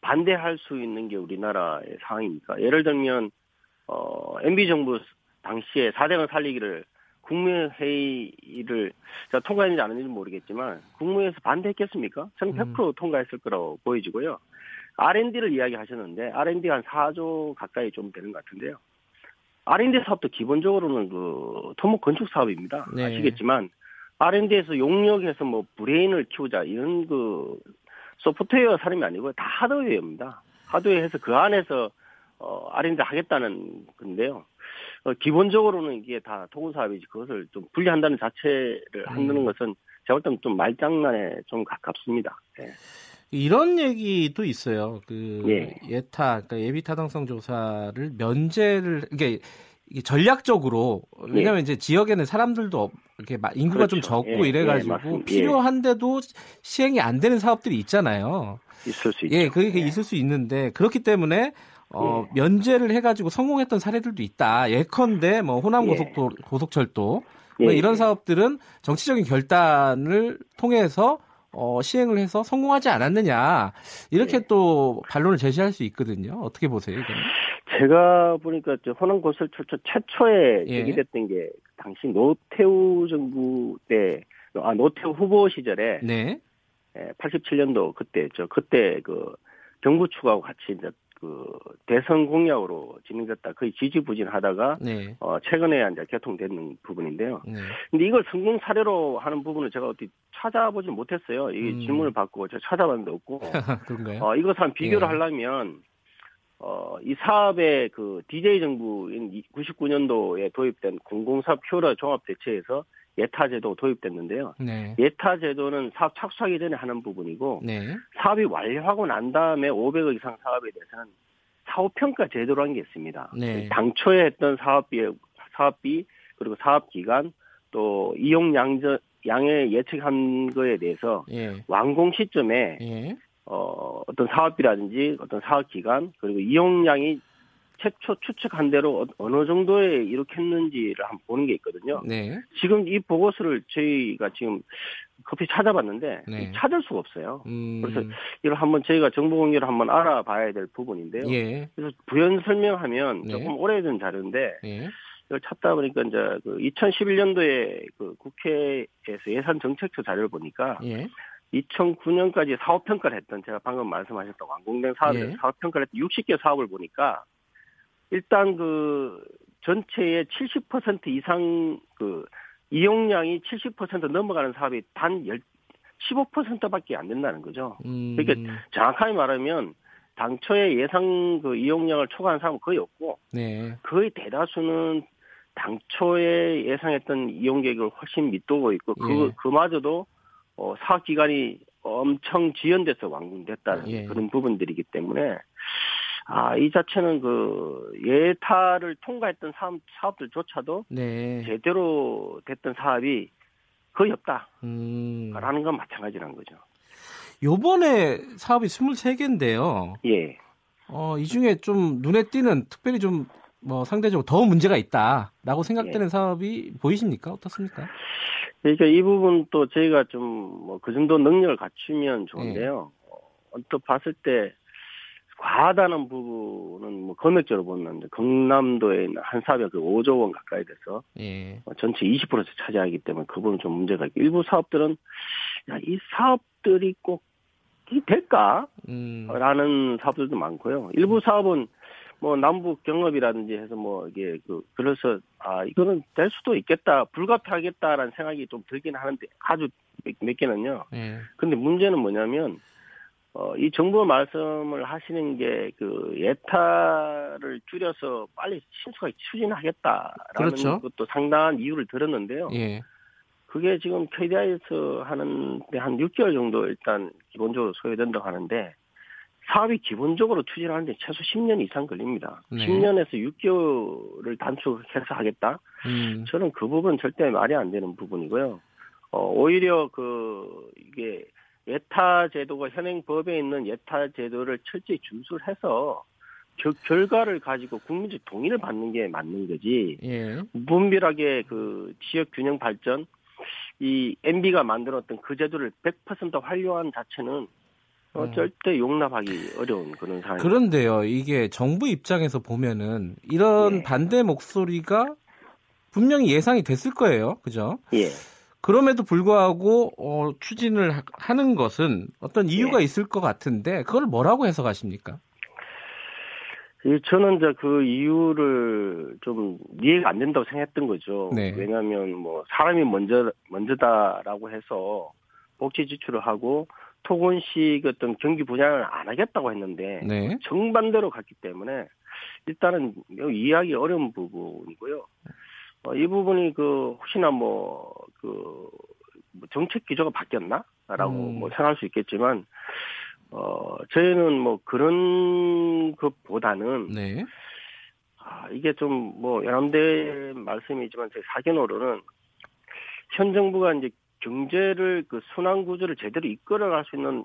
반대할 수 있는 게 우리나라의 상황입니까? 예를 들면 어, MB 정부 당시에 4대강 살리기를 국무회의를 제가 통과했는지 안 했는지 모르겠지만 국무회의에서 반대했겠습니까? 저는 100% 통과했을 거라고 보여지고요. R&D를 이야기하셨는데 R&D 한 4조 가까이 좀 되는 것 같은데요. R&D 사업도 기본적으로는 그 토목 건축 사업입니다. 네. 아시겠지만 R&D에서 용역해서 뭐 브레인을 키우자 이런 그 소프트웨어 사람이 아니고 다 하드웨어입니다. 하드웨어해서 그 안에서 어 R&D 하겠다는 건데요. 어, 기본적으로는 이게 다 토군 사업이지 그것을 좀 분리한다는 자체를 한다는 음. 것은 제가 볼 때는 좀 말장난에 좀 가깝습니다. 예. 이런 얘기도 있어요. 그 예. 예타, 그러니까 예비 타당성 조사를 면제를 이게 이게 전략적으로 왜냐하면 이제 지역에는 사람들도 없- 이렇게 마- 인구가 좀 예. 그렇죠. 적고 예, 이래가지고 예. 필요한데도 시행이 안 되는 사업들이 있잖아요. 있을 수 있죠. 예, 그게 예. 있을 수 있는데 그렇기 때문에 어, 면제를 해가지고 성공했던 사례들도 있다. 예컨대 뭐 호남 예. 고속도 고속철도 뭐 예, 이런 예. 사업들은 정치적인 결단을 통해서 어, 시행을 해서 성공하지 않았느냐 이렇게 예. 또 반론을 제시할 수 있거든요. 어떻게 보세요, 이거는? 제가 보니까 저 호남 고설철도 최초에 예. 얘기됐던 게 당시 노태우 정부 때, 아 노태우 후보 시절에 네, 87년도 그때 저 그때 그 경부추하고 같이 이제 그 대선 공약으로 진행됐다 거의 지지부진하다가 네, 어 최근에 이제 개통되는 부분인데요. 네, 근데 이걸 성공 사례로 하는 부분을 제가 어디 찾아보지 못했어요. 이 음. 질문을 받고 제가 찾아봤는데 없고 그런가요? 어 이것을 한 비교를 예. 하려면 어, 이 사업의 그 DJ 정부인 99년도에 도입된 공공사업 효율화 종합대책에서 예타제도 도입됐는데요. 네. 예타제도는 사업 착수하기 전에 하는 부분이고 네. 사업이 완료하고 난 다음에 500억 이상 사업에 대해서는 사업평가 제도라는 게 있습니다. 네. 당초에 했던 사업비, 사업비 그리고 사업 기간 또 이용 양저, 양의 예측한 거에 대해서 예. 완공 시점에 예. 어, 어떤 사업비라든지 어떤 사업 기간 그리고 이용량이 최초 추측한 대로 어- 어느 정도에 이룩했는지를 한번 보는 게 있거든요. 네. 지금 이 보고서를 저희가 지금 급히 찾아봤는데 네. 찾을 수가 없어요. 음. 그래서 이걸 한번 저희가 정보 공개를 한번 알아봐야 될 부분인데요. 예. 그래서 부연 설명하면 네. 조금 오래된 자료인데 예. 이걸 찾다 보니까 이제 그 2011년도에 그 국회에서 예산 정책처 자료를 보니까 예. 2009년까지 사업 평가를 했던 제가 방금 말씀하셨던 완공된 사업에 예. 사업 평가를 했던 60개 사업을 보니까 일단 그 전체의 70% 이상 그 이용량이 70% 넘어가는 사업이 단 10, 15%밖에 안 된다는 거죠. 음. 그러니까 정확하게 말하면 당초에 예상 그 이용량을 초과한 사업은 거의 없고 네. 거의 대다수는 당초에 예상했던 이용 계획을 훨씬 밑도고 있고 그 예. 그마저도 어, 사업 기간이 엄청 지연돼서 완공됐다는 예. 그런 부분들이기 때문에 아 이 자체는 그 예타를 통과했던 사업, 사업들조차도 네. 제대로 됐던 사업이 거의 없다라는 음. 건 마찬가지라는 거죠. 요번에 사업이 23개인데요. 예. 어, 이 중에 좀 눈에 띄는 특별히 좀 뭐 상대적으로 더 문제가 있다라고 생각되는 예. 사업이 보이십니까? 어떻습니까? 그러니까 이 부분 또 저희가 좀 뭐 그 정도 능력을 갖추면 좋은데요. 예. 어, 언뜻 봤을 때 과하다는 부분은 뭐 금액적으로 보면 경남도에 있는 한 사업이 그 5조 원 가까이 돼서 예. 어, 전체 20% 차지하기 때문에 그 부분은 좀 문제가 있고 일부 사업들은 야, 이 사업들이 꼭이 될까? 음. 라는 사업들도 많고요. 일부 사업은 뭐 남북 경협이라든지 해서 뭐 이게 그 그래서 아 이거는 될 수도 있겠다 불가피하겠다라는 생각이 좀 들긴 하는데 아주 몇, 몇 개는요. 예. 근데 문제는 뭐냐면 어 이 정부 말씀을 하시는 게 그 예타를 줄여서 빨리 신속하게 추진하겠다라는 그렇죠. 것도 상당한 이유를 들었는데요. 예. 그게 지금 KDI에서 하는데 한 6개월 정도 일단 기본적으로 소요된다고 하는데 사업이 기본적으로 추진하는데 최소 10년 이상 걸립니다. 네. 10년에서 6개월을 단축해서 하겠다? 음. 저는 그 부분 절대 말이 안 되는 부분이고요. 어, 오히려 그, 이게 예타 제도가 현행 법에 있는 예타 제도를 철저히 준수해서 겨- 결과를 가지고 국민적 동의를 받는 게 맞는 거지. 예. 무분별하게 그 지역 균형 발전 이 MB가 만들었던 그 제도를 100% 활용한 자체는 어, 음. 절대 용납하기 어려운 그런 상황입니다. 그런데요, 이게 정부 입장에서 보면은 이런 예. 반대 목소리가 분명히 예상이 됐을 거예요. 그죠? 예. 그럼에도 불구하고 어, 추진을 하- 하는 것은 어떤 이유가 예. 있을 것 같은데 그걸 뭐라고 해석하십니까? 이 저는 이제 그 이유를 좀 이해가 안 된다고 생각했던 거죠. 네. 왜냐하면 뭐 사람이 먼저 먼저다라고 해서 복지 지출을 하고 토건식 어떤 경기 분양을 안 하겠다고 했는데 네. 정반대로 갔기 때문에 일단은 매우 이해하기 어려운 부분이고요. 어, 이 부분이 그 혹시나 뭐그 정책 기조가 바뀌었나라고 음. 뭐 생각할 수 있겠지만 어 저희는 뭐 그런 것보다는 네. 아, 이게 좀뭐 여러분들 말씀이지만 제 사견으로는 현 정부가 이제 경제를 그 순환 구조를 제대로 이끌어갈 수 있는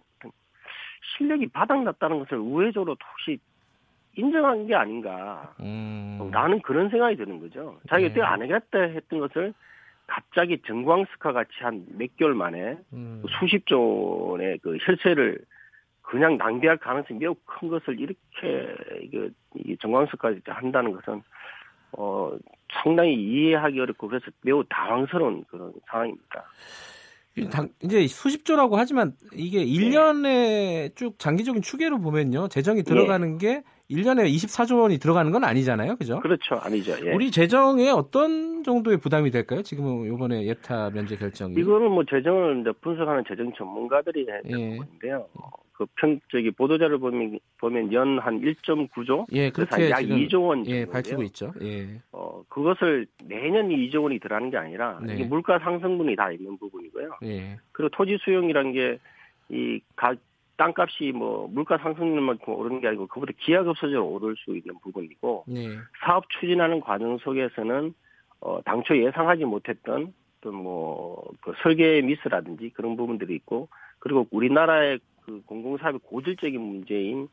실력이 바닥났다는 것을 우회적으로 혹시 인정한 게 아닌가. 음. 나는 그런 생각이 드는 거죠. 자기가 네. 그때 안 하겠다 했던 것을 갑자기 정광석화 같이 한 몇 개월 만에 음. 수십 조의 그 혈세를 그냥 낭비할 가능성이 매우 큰 것을 이렇게 이게 이 정광석까지 한다는 것은 어 상당히 이해하기 어렵고 그래서 매우 당황스러운 그런 상황입니다. 당- 이제 수십조라고 하지만 이게 1년에 쭉 장기적인 추계로 보면요. 재정이 들어가는 게 1년에 24조 원이 들어가는 건 아니잖아요. 그죠? 그렇죠, 아니죠. 예. 우리 재정에 어떤 정도의 부담이 될까요? 지금 이번에 예타 면제 결정이. 이거는 뭐 재정을 분석하는 재정 전문가들이 되는 예. 건데요. 그 평, 저기 보도자를 보면, 보면 연 한 1.9조? 예, 그렇게 약 지금 2조 원. 예, 정도인데요. 밝히고 있죠. 예. 어, 그것을 내년 2조 원이 들어가는 게 아니라 네. 이게 물가 상승분이 다 있는 부분이고요. 예. 그리고 토지 수용이란 게이 땅값이 뭐 물가 상승만큼 오르는 게 아니고 그보다 기하급수적으로 오를 수 있는 부분이고 네. 사업 추진하는 과정 속에서는 어, 당초 예상하지 못했던 어떤 뭐그 설계 미스라든지 그런 부분들이 있고 그리고 우리나라의 그 공공사업의 고질적인 문제인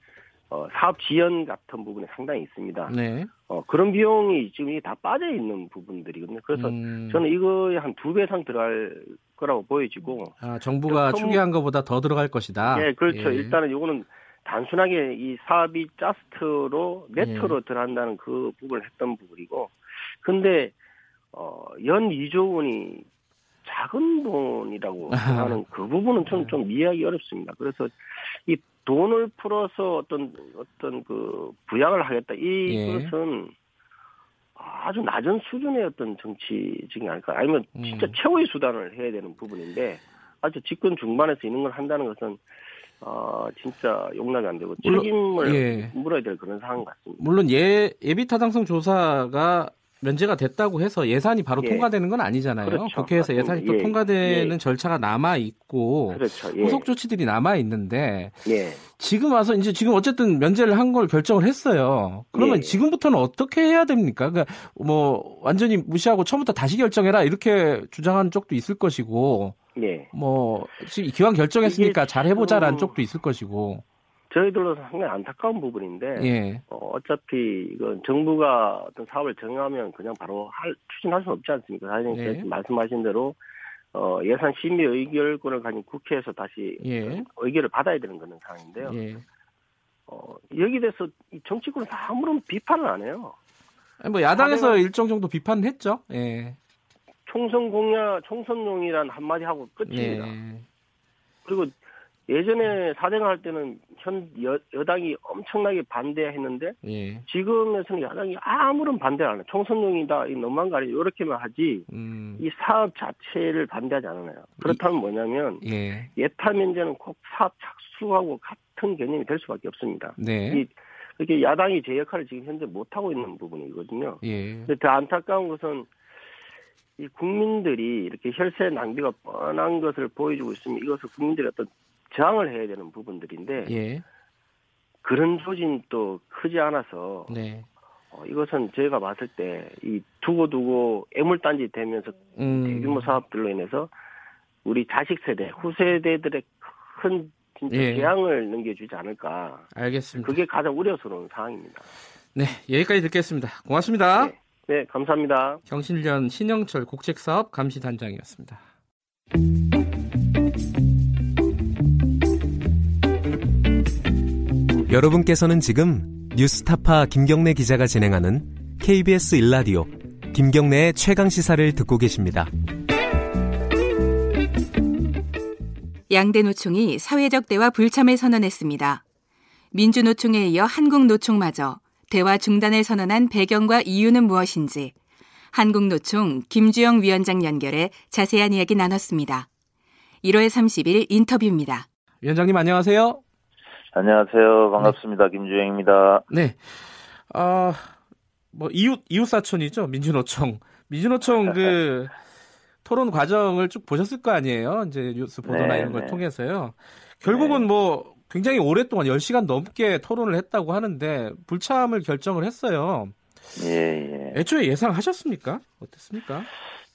어, 사업 지연 같은 부분이 상당히 있습니다. 네. 어, 그런 비용이 지금 다 빠져 있는 부분들이거든요. 그래서 음, 저는 이거에 한 두 배 이상 들어갈 거라고 보여지고 아, 정부가 그 추계한 것보다 더 들어갈 것이다. 예, 그렇죠. 예. 일단은 이거는 단순하게 이 사업이 자스트로 네트로 예. 들어간다는 그 부분을 했던 부분이고, 근데 어, 연 2조 원이 작은 돈이라고. 하는 그 부분은 저는 좀 이해하기 어렵습니다. 그래서 이 돈을 풀어서 어떤 어떤 그 부양을 하겠다 예. 이것은 아주 낮은 수준의 어떤 정치적인 아닐까 아니면 진짜 음. 최후의 수단을 해야 되는 부분인데 아주 집권 중반에서 이런 걸 한다는 것은 어 진짜 용납이 안 되고 물론, 책임을 예. 물어야 될 그런 상황 같습니다. 물론 예 예비 타당성 조사가 면제가 됐다고 해서 예산이 바로 예. 통과되는 건 아니잖아요. 그렇죠. 국회에서 예산이 또 예. 통과되는 예. 절차가 남아 있고 그렇죠. 예. 후속 조치들이 남아 있는데 예. 지금 와서 이제 지금 어쨌든 면제를 한 걸 결정을 했어요. 그러면 예. 지금부터는 어떻게 해야 됩니까? 그러니까 뭐 완전히 무시하고 처음부터 다시 결정해라 이렇게 주장하는 쪽도 있을 것이고 예. 뭐 지금 기왕 결정했으니까 잘 해보자라는 쪽도 있을 것이고 저희들로서 상당히 안타까운 부분인데 예 어, 어차피 이건 정부가 어떤 사업을 정하면 그냥 바로 할, 추진할 수는 없지 않습니까? 사장님 네. 께서 말씀하신 대로 어, 예산 심의 의결권을 가진 국회에서 다시 예. 의결을 받아야 되는 그런 상황인데요. 예. 어, 여기 대해서 이 정치권에서 아무런 비판을 안 해요. 아니, 뭐 야당에서 일정 정도 비판을 했죠. 예. 총선 공약, 총선용이란 한마디 하고 끝입니다. 네. 그리고 예전에 사대강 할 때는 현 여, 여당이 엄청나게 반대했는데 예. 지금에서는 야당이 아무런 반대를 안 해요. 총선용이다, 이 너무한 거 아니에요. 이렇게만 하지 음. 이 사업 자체를 반대하지 않아요. 그렇다면 뭐냐면 예. 예타 면제는 꼭 사업 착수하고 같은 개념이 될 수밖에 없습니다. 네. 이 그렇게 야당이 제 역할을 지금 현재 못 하고 있는 부분이거든요. 예. 근데 더 안타까운 것은 이 국민들이 이렇게 혈세 낭비가 뻔한 것을 보여주고 있으면 이것을 국민들이 어떤 저항을 해야 되는 부분들인데 예. 그런 조짐도 크지 않아서 네. 어, 이것은 저희가 봤을 때 이 두고두고 애물단지 되면서 음. 대규모 사업들로 인해서 우리 자식 세대, 후세대들의 큰 진짜 예. 재앙을 넘겨주지 않을까. 알겠습니다. 그게 가장 우려스러운 상황입니다. 네. 여기까지 듣겠습니다. 고맙습니다. 네. 네, 감사합니다. 경실련 신영철 국책사업 감시단장이었습니다. 여러분께서는 지금 뉴스타파 김경래 기자가 진행하는 KBS 일라디오 김경래의 최강 시사를 듣고 계십니다. 양대 노총이 사회적 대화 불참을 선언했습니다. 민주노총에 이어 한국노총마저 대화 중단을 선언한 배경과 이유는 무엇인지 한국노총 김주영 위원장 연결해 자세한 이야기 나눴습니다. 1월 30일 인터뷰입니다. 위원장님 안녕하세요. 안녕하세요. 반갑습니다. 김주영입니다. 네. 아, 뭐 이웃 이웃 사촌이죠. 민주노총. 민주노총 그 토론 과정을 쭉 보셨을 거 아니에요. 이제 뉴스 보도나 네, 이런 걸 네. 통해서요. 결국은 뭐 굉장히 오랫동안 10시간 넘게 토론을 했다고 하는데 불참을 결정을 했어요. 예, 예. 애초에 예상하셨습니까? 어땠습니까?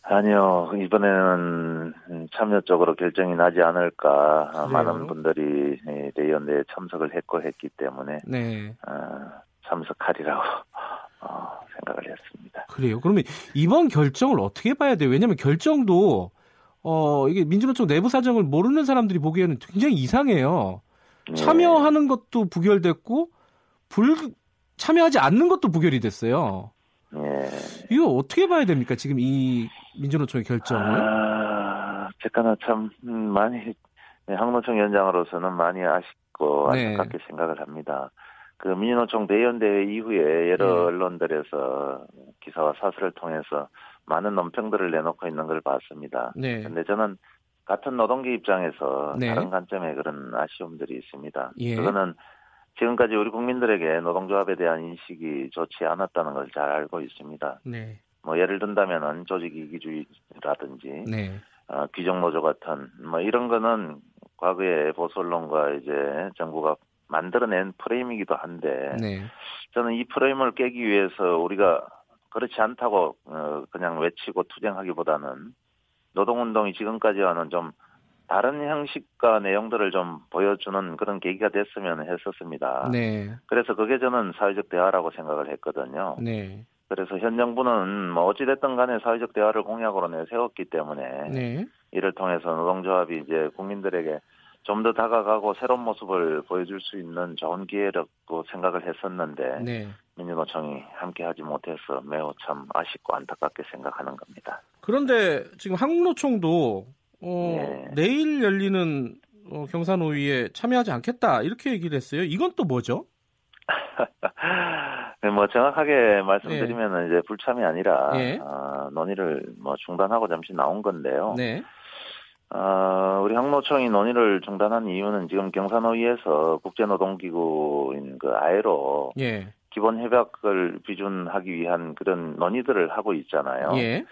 아니요. 이번에는 참여적으로 결정이 나지 않을까. 아, 그래요? 많은 분들이 이 대연대에 참석을 했고 했기 때문에 네. 아, 참석하리라고 어, 생각을 했습니다. 그래요. 그러면 이번 결정을 어떻게 봐야 돼요? 왜냐면 결정도 어 이게 민주노 총 내부 사정을 모르는 사람들이 보기에는 굉장히 이상해요. 예. 참여하는 것도 부결됐고 불 참여하지 않는 것도 부결이 됐어요. 예. 이거 어떻게 봐야 됩니까? 지금 이 민주노총의 결정을? 아, 제가나 참 음, 많이 네, 항노총 위원장으로서는 많이 아쉽고 네. 안타깝게 생각을 합니다. 그 민주노총 대연대회 이후에 여러 네. 언론들에서 기사와 사설을 통해서 많은 논평들을 내놓고 있는 걸 봤습니다. 네. 근데 저는 같은 노동계 입장에서 네. 다른 관점의 그런 아쉬움들이 있습니다. 예. 그거는 지금까지 우리 국민들에게 노동조합에 대한 인식이 좋지 않았다는 걸 잘 알고 있습니다. 네. 뭐 예를 든다면은 조직 이기주의라든지 네. 어, 귀족노조 같은 뭐 이런 거는 과거의 보수 언론과 이제 정부가 만들어낸 프레임이기도 한데 네. 저는 이 프레임을 깨기 위해서 우리가 그렇지 않다고 어, 그냥 외치고 투쟁하기보다는 노동운동이 지금까지와는 좀 다른 형식과 내용들을 좀 보여주는 그런 계기가 됐으면 했었습니다. 네. 그래서 그게 저는 사회적 대화라고 생각을 했거든요. 네. 그래서 현 정부는 뭐 어찌됐든 간에 사회적 대화를 공약으로 내세웠기 때문에 네. 이를 통해서 노동조합이 이제 국민들에게 좀 더 다가가고 새로운 모습을 보여줄 수 있는 좋은 기회라고 생각을 했었는데 네. 민주노총이 함께하지 못해서 매우 참 아쉽고 안타깝게 생각하는 겁니다. 그런데 지금 한국노총도 어, 예. 내일 열리는 어, 경사노위에 참여하지 않겠다 이렇게 얘기를 했어요. 이건 또 뭐죠? 네, 뭐 정확하게 말씀드리면 이제 불참이 아니라 예. 어, 논의를 뭐 중단하고 잠시 나온 건데요. 네. 어, 우리 항노총이 논의를 중단한 이유는 지금 경사노위에서 국제노동기구인 그 아에로 예. 기본 협약을 비준하기 위한 그런 논의들을 하고 있잖아요. 예.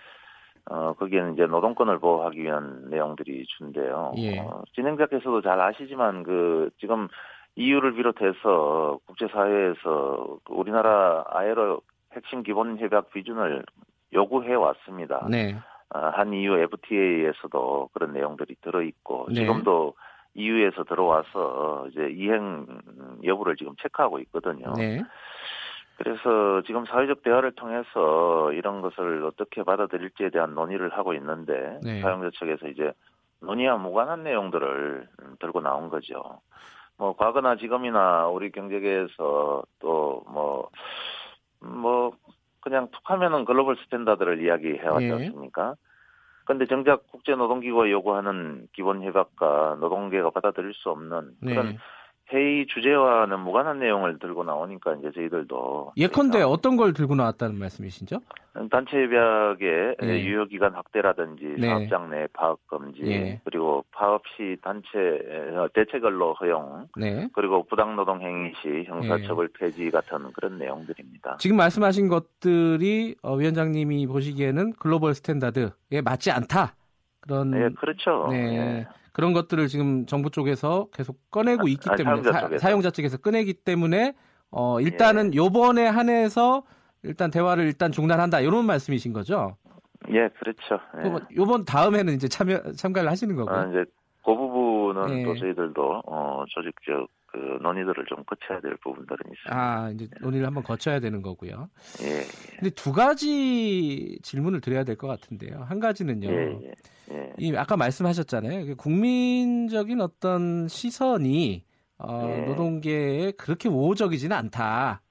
어, 거기에는 이제 노동권을 보호하기 위한 내용들이 준대요. 예. 어, 진행자께서도 잘 아시지만 그 지금 EU를 비롯해서 국제사회에서 우리나라 아에로 핵심 기본 협약 비준을 요구해 왔습니다. 네. 어, 한 EU FTA에서도 그런 내용들이 들어 있고 네. 지금도 EU에서 들어와서 이제 이행 여부를 지금 체크하고 있거든요. 네. 그래서 지금 사회적 대화를 통해서 이런 것을 어떻게 받아들일지에 대한 논의를 하고 있는데 네. 사용자 측에서 이제 논의와 무관한 내용들을 음, 들고 나온 거죠. 뭐 과거나 지금이나 우리 경제계에서 또뭐뭐 그냥 툭 하면은 글로벌 스탠다드를 이야기해 왔지 예. 않습니까? 근데 정작 국제노동기구가 요구하는 기본 협약과 노동계가 받아들일 수 없는 그런 네. 회의 주제와는 무관한 내용을 들고 나오니까 이제 저희들도 예컨대 저희가 어떤 걸 들고 나왔다는 말씀이시죠? 단체 협약의 예. 유효 기간 확대라든지 네. 사업장 내 파업 금지 예. 그리고 파업 시 단체 어, 대체 근로 허용 네. 그리고 부당 노동 행위 시 형사 예. 처벌 폐지 같은 그런 내용들입니다. 지금 말씀하신 것들이 어, 위원장님이 보시기에는 글로벌 스탠다드에 맞지 않다. 그런 예, 그렇죠. 네. 예. 그런 것들을 지금 정부 쪽에서 계속 꺼내고 있기 아, 때문에 사용자 쪽에서. 용자 측에서 꺼내기 때문에 어 일단은 요번에 한해서 일단 대화를 일단 중단한다 이런 말씀이신 거죠? 예, 그렇죠. 예. 요번 다음에는 이제 참여 참가를 하시는 거고요. 아, 이제 그 부분은 예. 또 저희들도 어, 조직적 그 논의들을 좀 거쳐야 될 부분들은 있습니다. 아, 이제 논의를 한번 거쳐야 되는 거고요. 예, 근데 두 가지 질문을 드려야 될 것 같은데요. 한 가지는요. 예, 예, 예. 이 아까 말씀하셨잖아요. 그 국민적인 어떤 시선이 어, 예. 노동계에 그렇게 우호적이지는 않다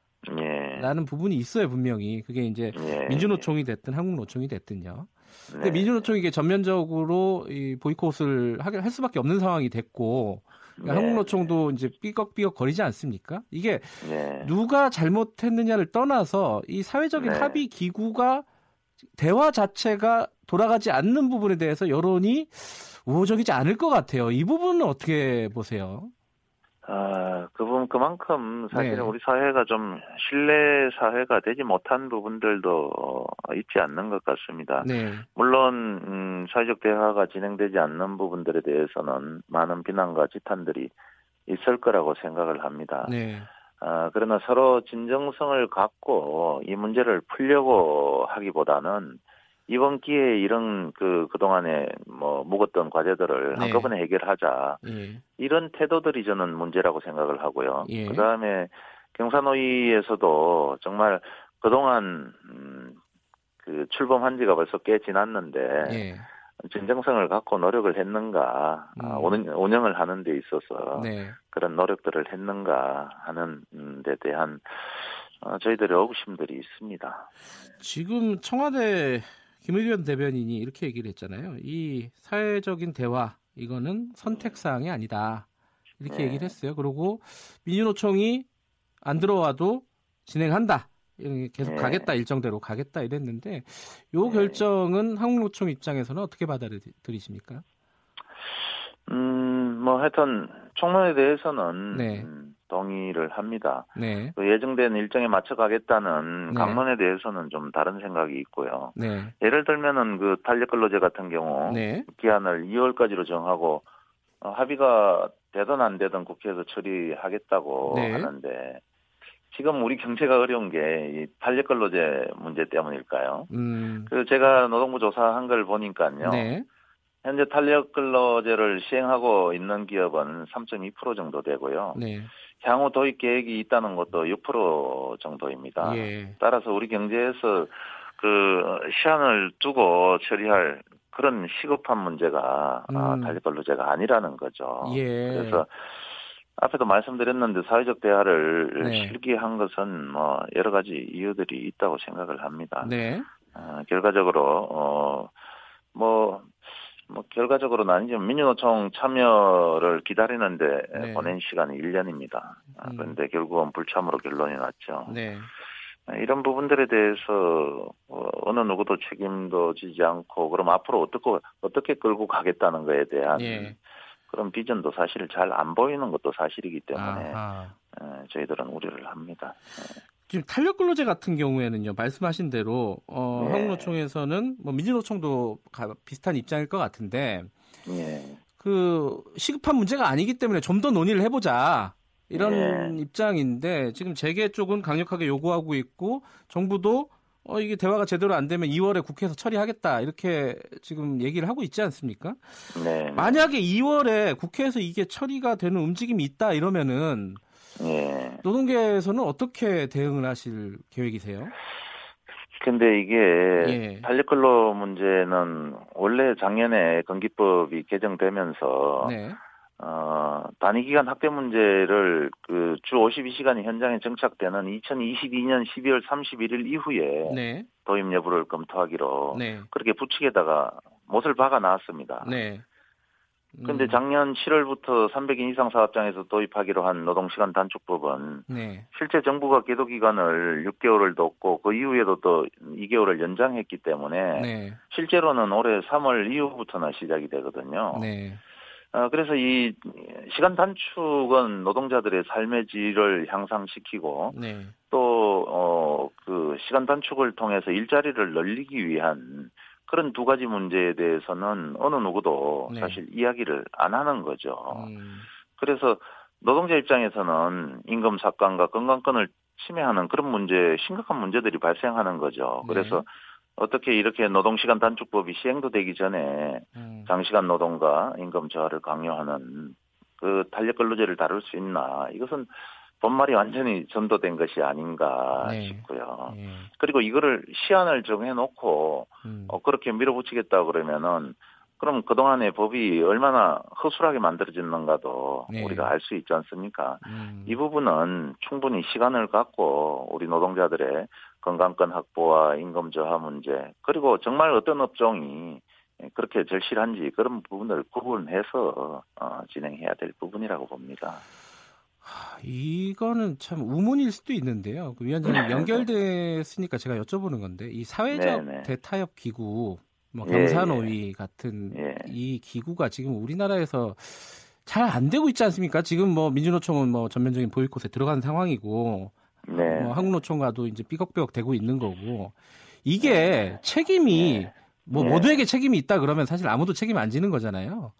라는 예. 부분이 있어요 분명히. 그게 이제 예. 민주노총이 됐든 한국노총이 됐든요. 근데 네. 민주노총이 이게 전면적으로 이 보이콧을 하게 할 수밖에 없는 상황이 됐고 그러니까 네. 한국노총도 이제 삐걱삐걱 거리지 않습니까? 이게 네. 누가 잘못했느냐를 떠나서 이 사회적인 네. 합의 기구가 대화 자체가 돌아가지 않는 부분에 대해서 여론이 우호적이지 않을 것 같아요. 이 부분은 어떻게 보세요? 아, 그 부분 그만큼 사실은 네. 우리 사회가 좀 신뢰 사회가 되지 못한 부분들도 어, 있지 않는 것 같습니다. 네, 물론 음, 사회적 대화가 진행되지 않는 부분들에 대해서는 많은 비난과 지탄들이 있을 거라고 생각을 합니다. 네, 아, 그러나 서로 진정성을 갖고 이 문제를 풀려고 하기보다는 이번 기회에 이런 그 그동안에 뭐 묵었던 과제들을 네. 한꺼번에 해결하자. 예, 이런 태도들이 저는 문제라고 생각을 하고요. 예. 그다음에 경사노위에서도 정말 그동안 음, 그 출범한 지가 벌써 꽤 지났는데 예, 진정성을 갖고 노력을 했는가 아, 음. 운영, 운영 을 하는 데 있어서 네, 그런 노력들을 했는가 하는 음, 데 대한 어, 저희들의 의구심들이 있습니다. 지금 청와대 김의겸 대변인이 이렇게 얘기를 했잖아요. 이 사회적인 대화 이거는 선택 사항이 아니다. 이렇게 네. 얘기를 했어요. 그리고 민주노총이 안 들어와도 진행한다. 계속 네. 가겠다 일정대로 가겠다 이랬는데 요 네. 결정은 한국노총 입장에서는 어떻게 받아들이십니까? 음, 뭐 하여튼 총론에 대해서는 네. 음, 동의를 합니다. 네. 그 예정된 일정에 맞춰 가겠다는 네. 강론에 대해서는 좀 다른 생각이 있고요. 네. 예를 들면은 그 탄력 근로제 같은 경우 네. 기한을 2월까지로 정하고 어, 합의가 되든 안 되든 국회에서 처리하겠다고 네. 하는데 지금 우리 경제가 어려운 게 이 탄력 근로제 문제 때문일까요? 음. 그 제가 노동부 조사한 걸 보니까요. 네. 현재 탄력 근로제를 시행하고 있는 기업은 3.2% 정도 되고요. 네. 향후 도입 계획이 있다는 것도 6% 정도입니다. 예. 따라서 우리 경제에서 그 시한을 두고 처리할 그런 시급한 문제가 아, 음. 탄력 근로제가 아니라는 거죠. 예. 그래서 앞에도 말씀드렸는데 사회적 대화를 네. 실기한 것은 뭐 여러 가지 이유들이 있다고 생각을 합니다. 네. 어, 결과적으로 어 뭐 뭐 결과적으로는 아니지만 민주노총 참여를 기다리는데 네. 보낸 시간이 1년입니다. 음. 그런데 결국은 불참으로 결론이 났죠. 네. 아, 이런 부분들에 대해서 어, 어느 누구도 책임도 지지 않고 그럼 앞으로 어떻게 어떻게 끌고 가겠다는 것에 대한 예. 그런 비전도 사실 잘 안 보이는 것도 사실이기 때문에 아하. 어, 저희들은 우려를 합니다. 지금 탄력 근로제 같은 경우에는요 말씀하신 대로 어, 네. 한국노총에서는 뭐 민주노총도 가- 비슷한 입장일 것 같은데 예. 그 시급한 문제가 아니기 때문에 좀 더 논의를 해보자 이런 네. 입장인데 지금 재계 쪽은 강력하게 요구하고 있고 정부도 어 이게 대화가 제대로 안 되면 2월에 국회에서 처리하겠다 이렇게 지금 얘기를 하고 있지 않습니까? 네. 만약에 2월에 국회에서 이게 처리가 되는 움직임이 있다 이러면은 예. 노동계에서는 어떻게 대응을 하실 계획이세요? 근데 이게 예. 탄력근로 문제는 원래 작년에 건기법이 개정되면서 네. 어, 단위기간 학대 문제를 그 주 52시간이 현장에 정착되는 2022년 12월 31일 이후에 네. 도입 여부를 검토하기로 네. 그렇게 부칙에다가 못을 박아 놨습니다. 네. 근데 음, 작년 7월부터 300인 이상 사업장에서 도입하기로 한 노동시간 단축법은 네. 실제 정부가 계도 기간을 6개월을 뒀고 그 이후에도 또 2개월을 연장했기 때문에 네. 실제로는 올해 3월 이후부터나 시작이 되거든요. 네. 어, 그래서 이 시간 단축은 노동자들의 삶의 질을 향상시키고 네. 또, 어, 그 시간 단축을 통해서 일자리를 늘리기 위한 그런 두 가지 문제에 대해서는 어느 누구도 네. 사실 이야기를 안 하는 거죠. 음, 그래서 노동자 입장에서는 임금 삭감과 건강권을 침해하는 그런 문제, 심각한 문제들이 발생하는 거죠. 네. 그래서 어떻게 이렇게 노동시간 단축법이 시행도 되기 전에 음, 장시간 노동과 임금 저하를 강요하는 그 탄력 근로제를 다룰 수 있나 이것은 본말이 완전히 전도된 것이 아닌가 네. 싶고요. 예. 그리고 이거를 시한을 정해놓고 음, 어, 그렇게 밀어붙이겠다 그러면은 그럼 그동안의 법이 얼마나 허술하게 만들어졌는가도 네. 우리가 알 수 있지 않습니까? 음, 이 부분은 충분히 시간을 갖고 우리 노동자들의 건강권 확보와 임금 저하 문제 그리고 정말 어떤 업종이 그렇게 절실한지 그런 부분을 구분해서 어, 진행해야 될 부분이라고 봅니다. 하, 이거는 참 우문일 수도 있는데요. 그 위원장님 연결됐으니까 제가 여쭤보는 건데 이 사회적 네, 네. 대타협 기구, 뭐 예, 경사노위 같은 예. 이 기구가 지금 우리나라에서 잘 안 되고 있지 않습니까? 지금 뭐 민주노총은 뭐 전면적인 보이콧에 들어간 상황이고 네. 뭐 한국노총과도 이제 삐걱삐걱 되고 있는 거고 이게 책임이 뭐 네. 모두에게 책임이 있다 그러면 사실 아무도 책임 안 지는 거잖아요.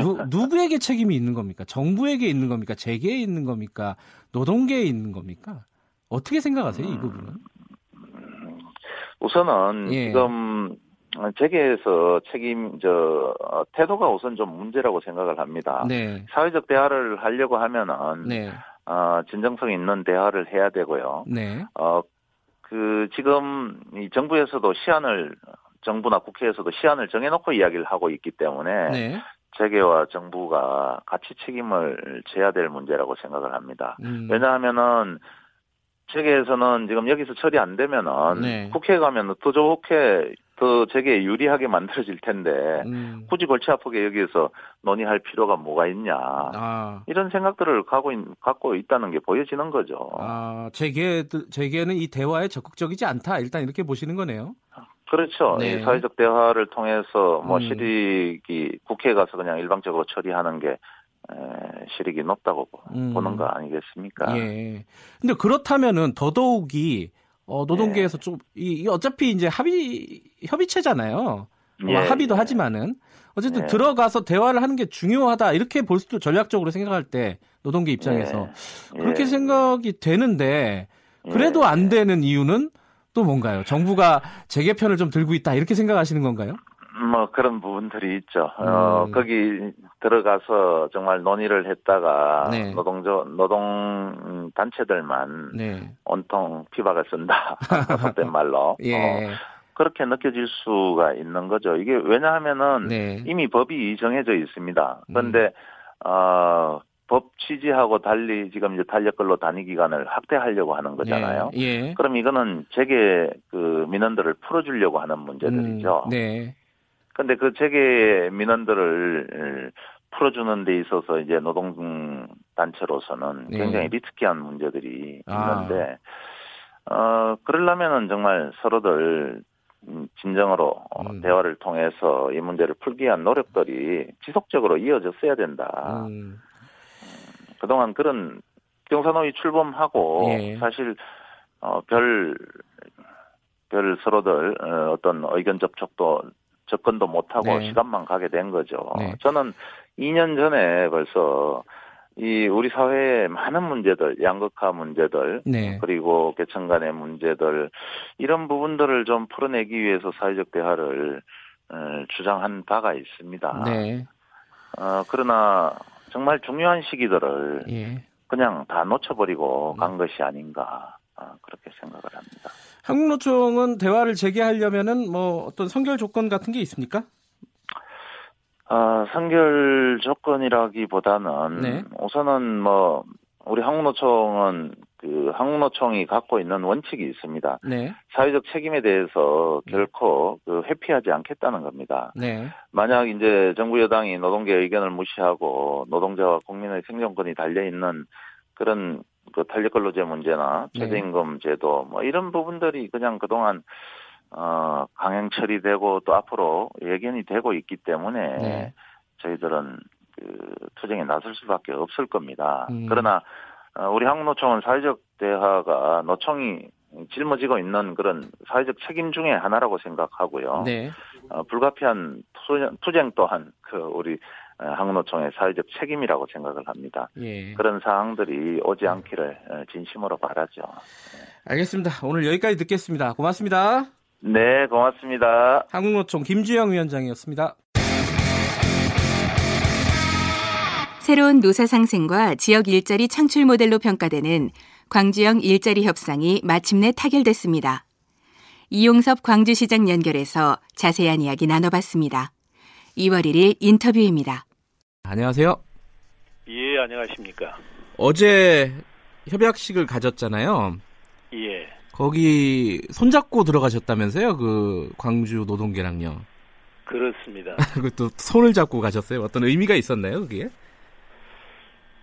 누, 누구에게 책임이 있는 겁니까? 정부에게 있는 겁니까? 재계에 있는 겁니까? 노동계에 있는 겁니까? 어떻게 생각하세요, 이 부분은? 우선은 예. 지금 재계에서 책임 저 어, 태도가 우선 좀 문제라고 생각을 합니다. 네, 사회적 대화를 하려고 하면은 네, 어, 진정성 있는 대화를 해야 되고요. 네, 어, 그, 지금, 이 정부에서도 시한을, 정부나 국회에서도 시한을 정해놓고 이야기를 하고 있기 때문에, 네. 재계와 정부가 같이 책임을 져야 될 문제라고 생각을 합니다. 음, 왜냐하면은, 재계에서는 지금 여기서 처리 안 되면은, 네. 국회에 가면 더 좋게, 더 재계에 유리하게 만들어질 텐데, 음, 굳이 골치 아프게 여기에서 논의할 필요가 뭐가 있냐. 아, 이런 생각들을 갖고, 있, 갖고 있다는 게 보여지는 거죠. 아, 재계, 재계는 이 대화에 적극적이지 않다. 일단 이렇게 보시는 거네요. 그렇죠. 네. 이 사회적 대화를 통해서 뭐 음. 실익이 국회에 가서 그냥 일방적으로 처리하는 게 에, 실익이 높다고 보- 음. 보는 거 아니겠습니까? 예. 근데 그렇다면은 더더욱이 어, 노동계에서 좀 이, 이 어차피 이제 합의 협의체잖아요. 뭐 예, 합의도 예. 하지만은 어쨌든 예. 들어가서 대화를 하는 게 중요하다 이렇게 볼 수도 전략적으로 생각할 때 노동계 입장에서 예. 그렇게 예. 생각이 되는데 그래도 예. 안 되는 이유는 또 뭔가요? 정부가 재개편을 좀 들고 있다 이렇게 생각하시는 건가요? 뭐 그런 부분들이 있죠. 어, 음. 거기 들어가서 정말 논의를 했다가 네. 노동조 노동 단체들만 네. 온통 피박을 쓴다. 속된 말로. 예. 어, 그렇게 느껴질 수가 있는 거죠. 이게 왜냐하면은 네. 이미 법이 정해져 있습니다. 그런데 어, 법 취지하고 달리 지금 이제 탄력근로 단위 기간을 확대하려고 하는 거잖아요. 예. 예. 그럼 이거는 재계 그 민원들을 풀어주려고 하는 문제들이죠. 음, 네. 근데 그 재계 민원들을 풀어주는 데 있어서 이제 노동 단체로서는 네. 굉장히 리스키한 문제들이 아. 있는데 어 그러려면은 정말 서로들 음, 진정으로 어, 음. 대화를 통해서 이 문제를 풀기 위한 노력들이 지속적으로 이어졌어야 된다. 음, 그동안 그런 경사노위 출범하고 예. 사실 어, 별, 별 서로들 어, 어떤 의견 접촉도 접근도 못하고 네. 시간만 가게 된 거죠. 네. 저는 2년 전에 벌써 이 우리 사회의 많은 문제들, 양극화 문제들, 네. 그리고 계층 간의 문제들 이런 부분들을 좀 풀어내기 위해서 사회적 대화를 어, 주장한 바가 있습니다. 네. 어, 그러나 정말 중요한 시기들을 예. 그냥 다 놓쳐버리고 음. 간 것이 아닌가 아, 그렇게 생각을 합니다. 한국노총은 대화를 재개하려면은 뭐 어떤 선결 조건 같은 게 있습니까? 아, 선결 조건이라기보다는 네. 우선은 뭐 우리 한국노총은 그 한국노총이 갖고 있는 원칙이 있습니다. 네. 사회적 책임에 대해서 결코 그 회피하지 않겠다는 겁니다. 네. 만약 이제 정부 여당이 노동계 의견을 무시하고 노동자와 국민의 생존권이 달려 있는 그런 그 탄력 근로제 문제나 네. 최저임금 제도 뭐 이런 부분들이 그냥 그동안 어 강행 처리되고 또 앞으로 예견이 되고 있기 때문에 네. 저희들은 그 투쟁에 나설 수밖에 없을 겁니다. 음. 그러나 어, 우리 한국노총은 사회적 대화가 노총이 짊어지고 있는 그런 사회적 책임 중에 하나라고 생각하고요. 네. 어, 불가피한 투쟁, 투쟁 또한 그 우리 어, 한국노총의 사회적 책임이라고 생각을 합니다. 예. 그런 사항들이 오지 않기를 어, 진심으로 바라죠. 알겠습니다. 오늘 여기까지 듣겠습니다. 고맙습니다. 네, 고맙습니다. 한국노총 김주영 위원장이었습니다. 새로운 노사 상생과 지역 일자리 창출 모델로 평가되는 광주형 일자리 협상이 마침내 타결됐습니다. 이용섭 광주시장 연결해서 자세한 이야기 나눠봤습니다. 2월 1일 인터뷰입니다. 안녕하세요. 예, 안녕하십니까. 어제 협약식을 가졌잖아요. 예. 거기 손잡고 들어가셨다면서요? 그 광주 노동계랑요. 그렇습니다. 그것도 손을 잡고 가셨어요. 어떤 의미가 있었나요, 그게?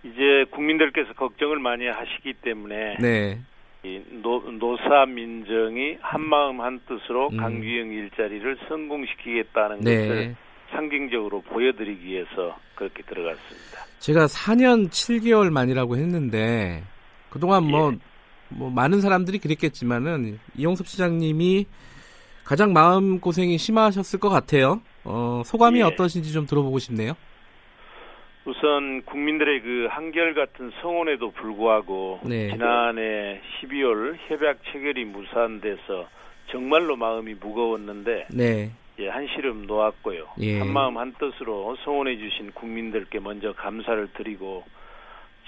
이제 국민들께서 걱정을 많이 하시기 때문에 네. 이 노, 노사 민정이 한마음 한뜻으로 음. 강규형 일자리를 성공시키겠다는 것을 네. 상징적으로 보여드리기 위해서 그렇게 들어갔습니다. 제가 4년 7개월 만이라고 했는데 그동안 뭐, 예. 뭐 많은 사람들이 그랬겠지만은 이용섭 시장님이 가장 마음 고생이 심하셨을 것 같아요. 어, 소감이 예. 어떠신지 좀 들어보고 싶네요. 우선 국민들의 그 한결같은 성원에도 불구하고 네. 지난해 12월 협약 체결이 무산돼서 정말로 마음이 무거웠는데 네. 예, 한시름 놓았고요. 예. 한마음 한뜻으로 성원해 주신 국민들께 먼저 감사를 드리고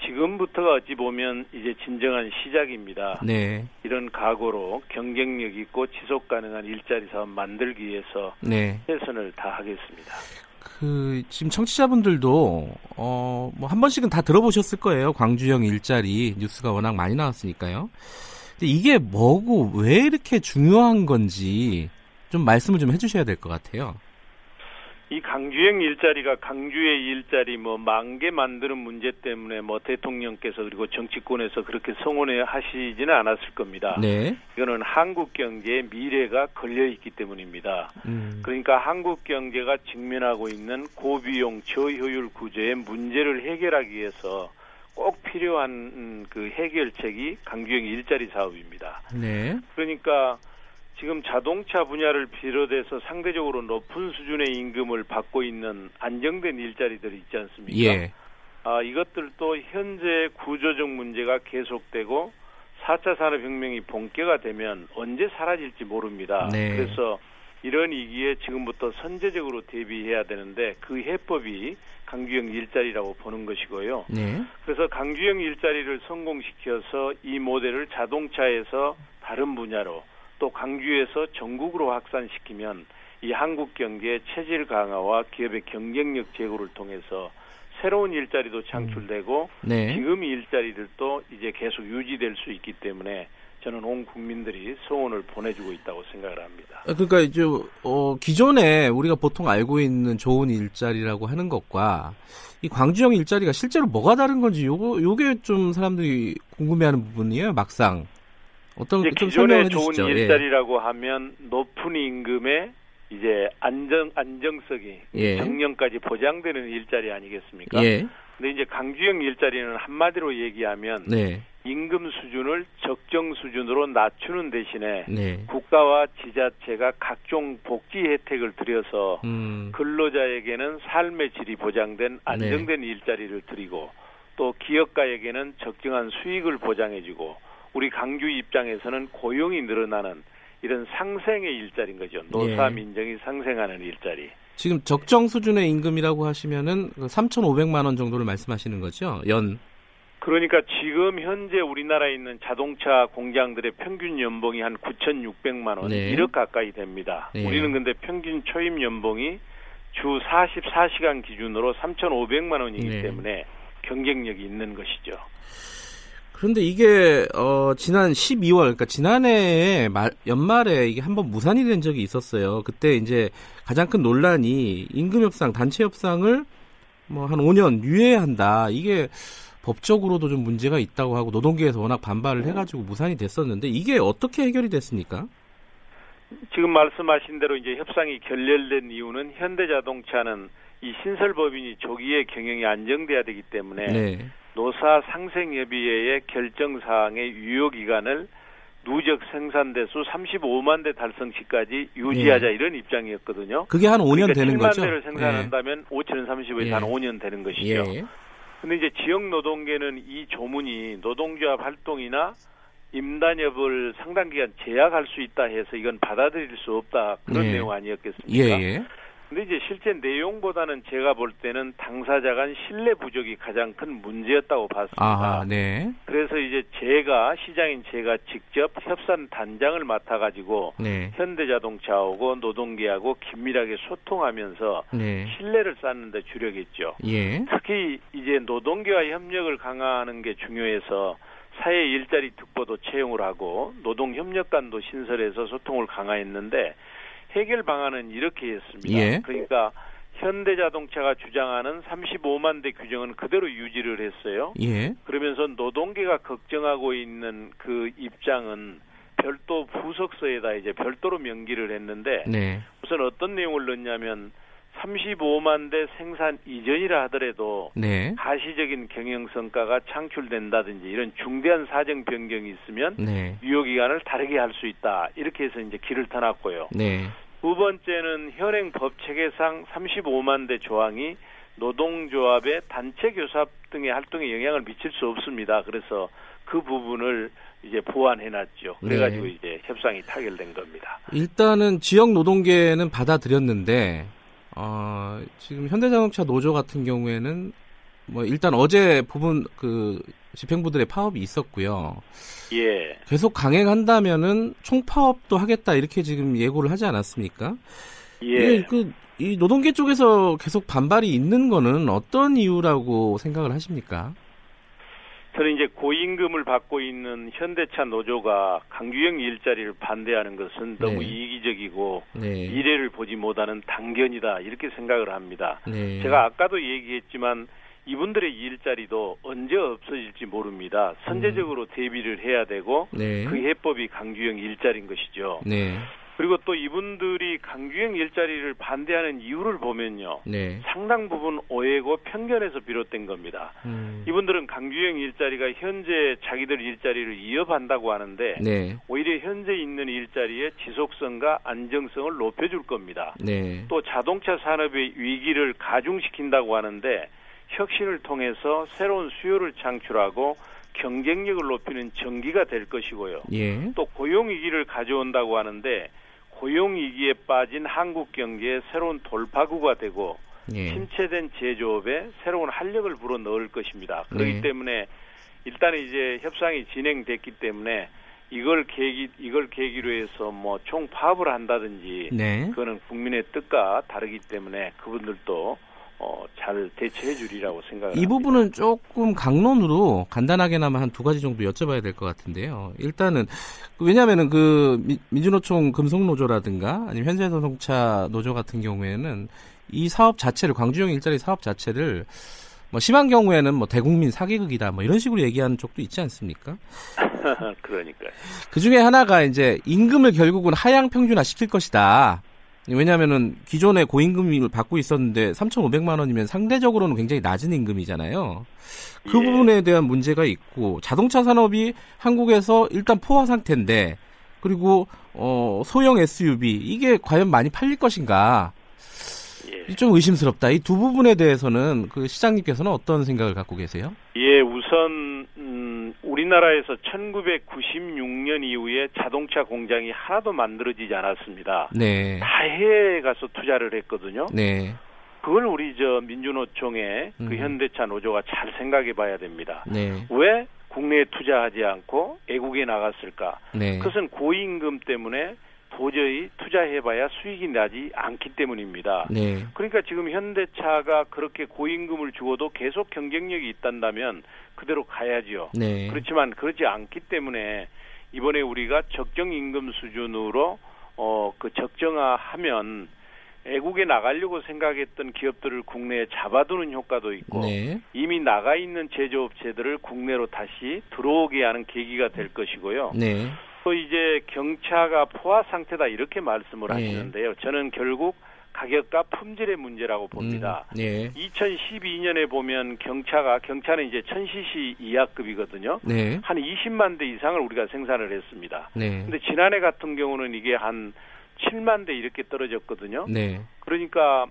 지금부터가 어찌 보면 이제 진정한 시작입니다. 네. 이런 각오로 경쟁력 있고 지속 가능한 일자리 사업 만들기 위해서 네. 최선을 다하겠습니다. 그 지금 청취자분들도 어 뭐 한 번씩은 다 들어보셨을 거예요. 광주형 일자리 뉴스가 워낙 많이 나왔으니까요. 근데 이게 뭐고 왜 이렇게 중요한 건지 좀 말씀을 좀 해주셔야 될 것 같아요. 이 강주행 일자리가 강주의 일자리 뭐 만개 만드는 문제 때문에 뭐 대통령께서 그리고 정치권에서 그렇게 성원해 하시지는 않았을 겁니다. 네. 이거는 한국 경제의 미래가 걸려 있기 때문입니다. 음. 그러니까 한국 경제가 직면하고 있는 고비용 저효율 구조의 문제를 해결하기 위해서 꼭 필요한 음, 그 해결책이 강주행 일자리 사업입니다. 네. 그러니까 지금 자동차 분야를 비롯해서 상대적으로 높은 수준의 임금을 받고 있는 안정된 일자리들이 있지 않습니까? 예. 아, 이것들도 현재 구조적 문제가 계속되고 4차 산업혁명이 본격화 되면 언제 사라질지 모릅니다. 네. 그래서 이런 위기에 지금부터 선제적으로 대비해야 되는데 그 해법이 강주형 일자리라고 보는 것이고요. 네. 그래서 강주형 일자리를 성공시켜서 이 모델을 자동차에서 다른 분야로 또 강주에서 전국으로 확산시키면 이 한국 경제의 체질 강화와 기업의 경쟁력 제고를 통해서 새로운 일자리도 창출되고 네. 지금 일자리들도 이제 계속 유지될 수 있기 때문에 저는 온 국민들이 소원을 보내주고 있다고 생각을 합니다. 아, 그러니까 이제 어, 기존에 우리가 보통 알고 있는 좋은 일자리라고 하는 것과 이 광주형 일자리가 실제로 뭐가 다른 건지 요거 요게 좀 사람들이 궁금해하는 부분이에요. 막상 어떤 설명해 기존의 좋은 주시죠. 예. 일자리라고 하면 높은 임금에 이제 안정 안정성이 예. 정년까지 보장되는 일자리 아니겠습니까? 예. 근데 이제 강주형 일자리는 한마디로 얘기하면 네. 임금 수준을 적정 수준으로 낮추는 대신에 네. 국가와 지자체가 각종 복지 혜택을 들여서 음. 근로자에게는 삶의 질이 보장된 안정된 네. 일자리를 드리고 또 기업가에게는 적정한 수익을 보장해주고 우리 강주 입장에서는 고용이 늘어나는 이런 상생의 일자리인 거죠. 노사 예. 민정이 상생하는 일자리. 지금 적정 수준의 임금이라고 하시면은 3,500만 원 정도를 말씀하시는 거죠? 연. 그러니까 지금 현재 우리나라에 있는 자동차 공장들의 평균 연봉이 한 9,600만 원, 네. 1억 가까이 됩니다. 네. 우리는 근데 평균 초임 연봉이 주 44시간 기준으로 3,500만 원이기 네. 때문에 경쟁력이 있는 것이죠. 그런데 이게 어 지난 12월 그러니까 지난해 말, 연말에 이게 한번 무산이 된 적이 있었어요. 그때 이제 가장 큰 논란이 임금 협상, 단체 협상을 뭐 한 5년 유예한다. 이게 법적으로도 좀 문제가 있다고 하고 노동계에서 워낙 반발을 해가지고 무산이 됐었는데 이게 어떻게 해결이 됐습니까? 지금 말씀하신 대로 이제 협상이 결렬된 이유는 현대자동차는 이 신설법인이 조기에 경영이 안정돼야 되기 때문에 네. 노사 상생협의회의 결정 사항의 유효 기간을 누적 생산 대수 35만 대 달성 시까지 유지하자 이런 입장이었거든요. 그게 한 5년 그러니까 되는 7만 거죠? 대를 생산한다면 5천은 35에서 예. 한 5년 되는 예. 것이죠. 예. 근데 이제 지역 노동계는 이 조문이 노동조합 활동이나 임단협을 상당 기간 제약할 수 있다 해서 이건 받아들일 수 없다 그런 예. 내용 아니었겠습니까? 근데 이제 실제 내용보다는 제가 볼 때는 당사자 간 신뢰 부족이 가장 큰 문제였다고 봤습니다. 아하, 네. 그래서 이제 제가 시장인 제가 직접 협상 단장을 맡아 가지고 네. 현대자동차하고 노동계하고 긴밀하게 소통하면서 네. 신뢰를 쌓는 데 주력했죠. 예. 특히 이제 노동계와 협력을 강화하는 게 중요해서 사회 일자리 특보도 채용을 하고 노동 협력관도 신설해서 소통을 강화했는데 해결 방안은 이렇게 했습니다. 예. 그러니까 현대자동차가 주장하는 35만 대 규정은 그대로 유지를 했어요. 예. 그러면서 노동계가 걱정하고 있는 그 입장은 별도 부석서에다 이제 별도로 명기를 했는데 네. 우선 어떤 내용을 넣냐면 35만 대 생산 이전이라 하더라도 네. 가시적인 경영 성과가 창출된다든지 이런 중대한 사정 변경이 있으면 네. 유효 기간을 다르게 할 수 있다. 이렇게 해서 이제 길을 터놨고요. 네. 두 번째는 현행 법 체계상 35만 대 조항이 노동조합의 단체 교섭 등의 활동에 영향을 미칠 수 없습니다. 그래서 그 부분을 이제 보완해놨죠. 그래가지고 네. 이제 협상이 타결된 겁니다. 일단은 지역 노동계는 받아들였는데 어, 지금 현대자동차 노조 같은 경우에는 뭐 일단 어제 부분 그 집행부들의 파업이 있었고요. 예. 계속 강행한다면은 총파업도 하겠다 이렇게 지금 예고를 하지 않았습니까? 예. 그, 이 노동계 쪽에서 계속 반발이 있는 거는 어떤 이유라고 생각을 하십니까? 저는 이제 고임금을 받고 있는 현대차 노조가 강규영 일자리를 반대하는 것은 너무 네. 이기적이고 네. 미래를 보지 못하는 당견이다 이렇게 생각을 합니다. 네. 제가 아까도 얘기했지만 이분들의 일자리도 언제 없어질지 모릅니다. 선제적으로 대비를 해야 되고 음. 네. 그 해법이 강규영 일자리인 것이죠. 네. 그리고 또 이분들이 강규영 일자리를 반대하는 이유를 보면요. 네. 상당 부분 오해고 편견에서 비롯된 겁니다. 음. 이분들은 강규영 일자리가 현재 자기들 일자리를 이어간다고 하는데 네. 오히려 현재 있는 일자리의 지속성과 안정성을 높여줄 겁니다. 네. 또 자동차 산업의 위기를 가중시킨다고 하는데 혁신을 통해서 새로운 수요를 창출하고 경쟁력을 높이는 전기가 될 것이고요. 예. 또 고용 위기를 가져온다고 하는데 고용 위기에 빠진 한국 경제의 새로운 돌파구가 되고 예. 침체된 제조업에 새로운 활력을 불어 넣을 것입니다. 그렇기 네. 때문에 일단 이제 협상이 진행됐기 때문에 이걸 계기 이걸 계기로 해서 뭐 총파업을 한다든지 네. 그거는 국민의 뜻과 다르기 때문에 그분들도 어, 잘 대처해 주리라고 생각을 이 합니다. 부분은 조금 강론으로 간단하게나마 한 두 가지 정도 여쭤봐야 될 것 같은데요. 일단은 왜냐하면은 그 민- 민주노총 금속노조라든가 아니면 현대자동차 노조 같은 경우에는 이 사업 자체를 광주형 일자리 사업 자체를 뭐 심한 경우에는 뭐 대국민 사기극이다 뭐 이런 식으로 얘기하는 쪽도 있지 않습니까? 그러니까요. 그 중에 하나가 이제 임금을 결국은 하향 평준화 시킬 것이다. 왜냐하면은 기존에 고임금을 받고 있었는데 3,500만 원이면 상대적으로는 굉장히 낮은 임금이잖아요. 그 예. 부분에 대한 문제가 있고 자동차 산업이 한국에서 일단 포화 상태인데 그리고 어 소형 SUV 이게 과연 많이 팔릴 것인가 예. 좀 의심스럽다. 이 두 부분에 대해서는 그 시장님께서는 어떤 생각을 갖고 계세요? 예, 우선 음, 우리나라에서 1996년 이후에 자동차 공장이 하나도 만들어지지 않았습니다. 네, 다 해외에 가서 투자를 했거든요. 네, 그걸 우리 저 민주노총의 그 음. 현대차 노조가 잘 생각해 봐야 됩니다. 네, 왜 국내에 투자하지 않고 애국에 나갔을까? 네, 그것은 고임금 때문에 도저히 투자해봐야 수익이 나지 않기 때문입니다. 네, 그러니까 지금 현대차가 그렇게 고임금을 주어도 계속 경쟁력이 있단다면 그대로 가야지요. 네, 그렇지만 그렇지 않기 때문에 이번에 우리가 적정 임금 수준으로 어 그 적정화하면 애국에 나가려고 생각했던 기업들을 국내에 잡아두는 효과도 있고 네, 이미 나가 있는 제조업체들을 국내로 다시 들어오게 하는 계기가 될 것이고요. 네, 또 이제 경차가 포화 상태다 이렇게 말씀을 네. 하시는데요. 저는 결국 가격과 품질의 문제라고 봅니다. 음, 네, 2012년에 보면 경차가 경차는 이제 1000cc 이하급이거든요. 네, 한 20만 대 이상을 우리가 생산을 했습니다. 네, 근데 지난해 같은 경우는 이게 한 7만 대 이렇게 떨어졌거든요. 네, 그러니까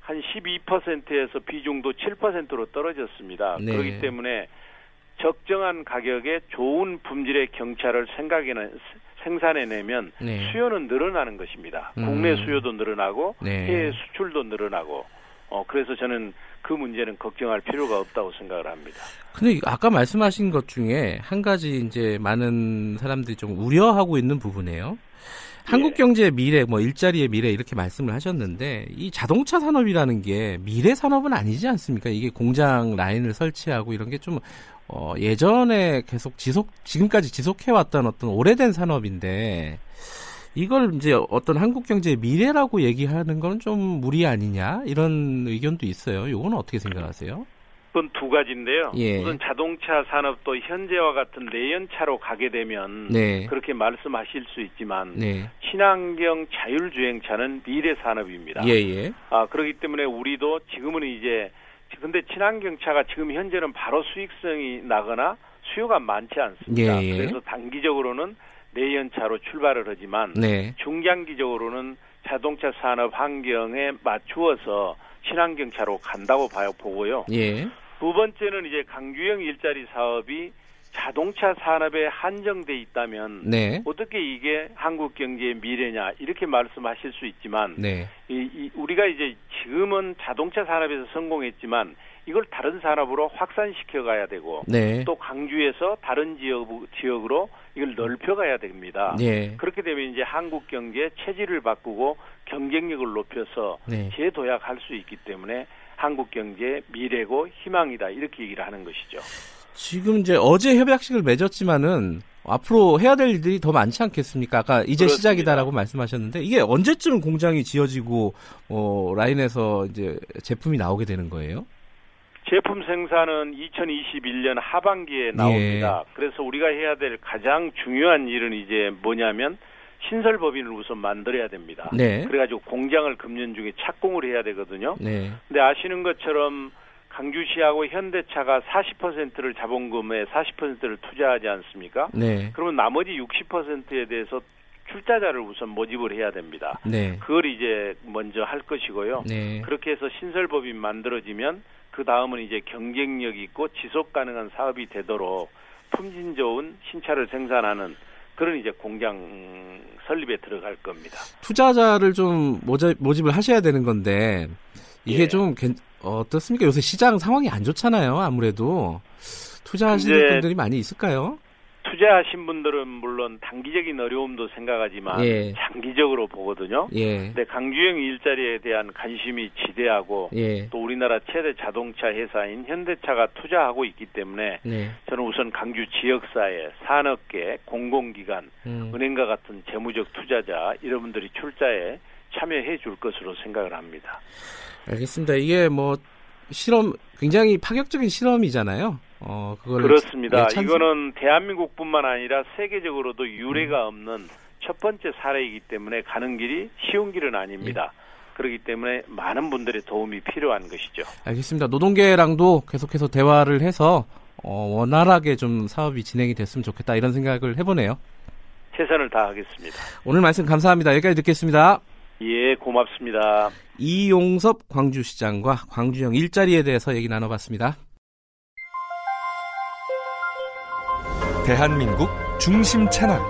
한 12%에서 비중도 7%로 떨어졌습니다. 네. 그렇기 때문에 적정한 가격에 좋은 품질의 경차를 생각에는 생산해내면 네. 수요는 늘어나는 것입니다. 음. 국내 수요도 늘어나고 네. 해외 수출도 늘어나고 어 그래서 저는 그 문제는 걱정할 필요가 없다고 생각을 합니다. 근데 아까 말씀하신 것 중에 한 가지 이제 많은 사람들이 좀 우려하고 있는 부분이에요. 한국 경제의 미래, 뭐 일자리의 미래 이렇게 말씀을 하셨는데 이 자동차 산업이라는 게 미래 산업은 아니지 않습니까? 이게 공장 라인을 설치하고 이런 게좀 어, 예전에 계속 지속 지금까지 지속해 왔던 어떤 오래된 산업인데 이걸 이제 어떤 한국 경제의 미래라고 얘기하는 건 좀 무리 아니냐 이런 의견도 있어요. 이건 어떻게 생각하세요? 그건 두 가지인데요. 예. 우선 자동차 산업도 현재와 같은 내연차로 가게 되면 네. 그렇게 말씀하실 수 있지만 네. 친환경 자율주행차는 미래 산업입니다. 예, 예. 아 그렇기 때문에 우리도 지금은 이제 근데 친환경 차가 지금 현재는 바로 수익성이 나거나 수요가 많지 않습니다. 예, 예. 그래서 단기적으로는 내연차로 출발을 하지만 네. 중장기적으로는 자동차 산업 환경에 맞추어서 친환경차로 간다고 봐요 보고요. 예. 두 번째는 이제 강규형 일자리 사업이 자동차 산업에 한정돼 있다면 네. 어떻게 이게 한국 경제의 미래냐 이렇게 말씀하실 수 있지만 네. 이, 이 우리가 이제 지금은 자동차 산업에서 성공했지만 이걸 다른 산업으로 확산시켜 가야 되고 네. 또 강주에서 다른 지역 지역으로 이걸 넓혀 가야 됩니다. 네. 그렇게 되면 이제 한국 경제 체질을 바꾸고 경쟁력을 높여서 네. 재도약할 수 있기 때문에 한국 경제의 미래고 희망이다 이렇게 얘기를 하는 것이죠. 지금 이제 어제 협약식을 맺었지만은 앞으로 해야 될 일들이 더 많지 않겠습니까? 아까 이제 그렇습니다. 시작이다라고 말씀하셨는데 이게 언제쯤 공장이 지어지고 어, 라인에서 이제 제품이 나오게 되는 거예요? 제품 생산은 2021년 하반기에 나옵니다. 그래서 우리가 해야 될 가장 중요한 일은 이제 뭐냐면 신설 법인을 우선 만들어야 됩니다. 네. 그래가지고 공장을 금년 중에 착공을 해야 되거든요. 네. 근데 아시는 것처럼 강주시하고 현대차가 40%를 자본금에 40%를 투자하지 않습니까? 네. 그러면 나머지 60%에 대해서 출자자를 우선 모집을 해야 됩니다. 네. 그걸 이제 먼저 할 것이고요. 네. 그렇게 해서 신설법인 만들어지면 그 다음은 이제 경쟁력 있고 지속 가능한 사업이 되도록 품질 좋은 신차를 생산하는 그런 이제 공장 음, 설립에 들어갈 겁니다. 투자자를 좀 모집, 모집을 하셔야 되는 건데 이게 예. 좀 괜- 어떻습니까? 요새 시장 상황이 안 좋잖아요. 아무래도 투자하시는 분들이 많이 있을까요? 투자하신 분들은 물론 단기적인 어려움도 생각하지만 예. 장기적으로 보거든요. 예. 근데 강주형 일자리에 대한 관심이 지대하고 예. 또 우리나라 최대 자동차 회사인 현대차가 투자하고 있기 때문에 네. 저는 우선 강주 지역사회, 산업계, 공공기관, 음. 은행과 같은 재무적 투자자 이런 분들이 출자에 참여해 줄 것으로 생각을 합니다. 알겠습니다. 이게 뭐 실험 굉장히 파격적인 실험이잖아요. 어, 그렇습니다. 예, 찬스- 이거는 대한민국뿐만 아니라 세계적으로도 유례가 없는 첫 번째 사례이기 때문에 가는 길이 쉬운 길은 아닙니다. 예. 그렇기 때문에 많은 분들의 도움이 필요한 것이죠. 알겠습니다. 노동계랑도 계속해서 대화를 해서 어, 원활하게 좀 사업이 진행이 됐으면 좋겠다 이런 생각을 해보네요. 최선을 다하겠습니다. 오늘 말씀 감사합니다. 여기까지 듣겠습니다. 예, 고맙습니다. 이용섭 광주시장과 광주형 일자리에 대해서 얘기 나눠봤습니다. 대한민국 중심 채널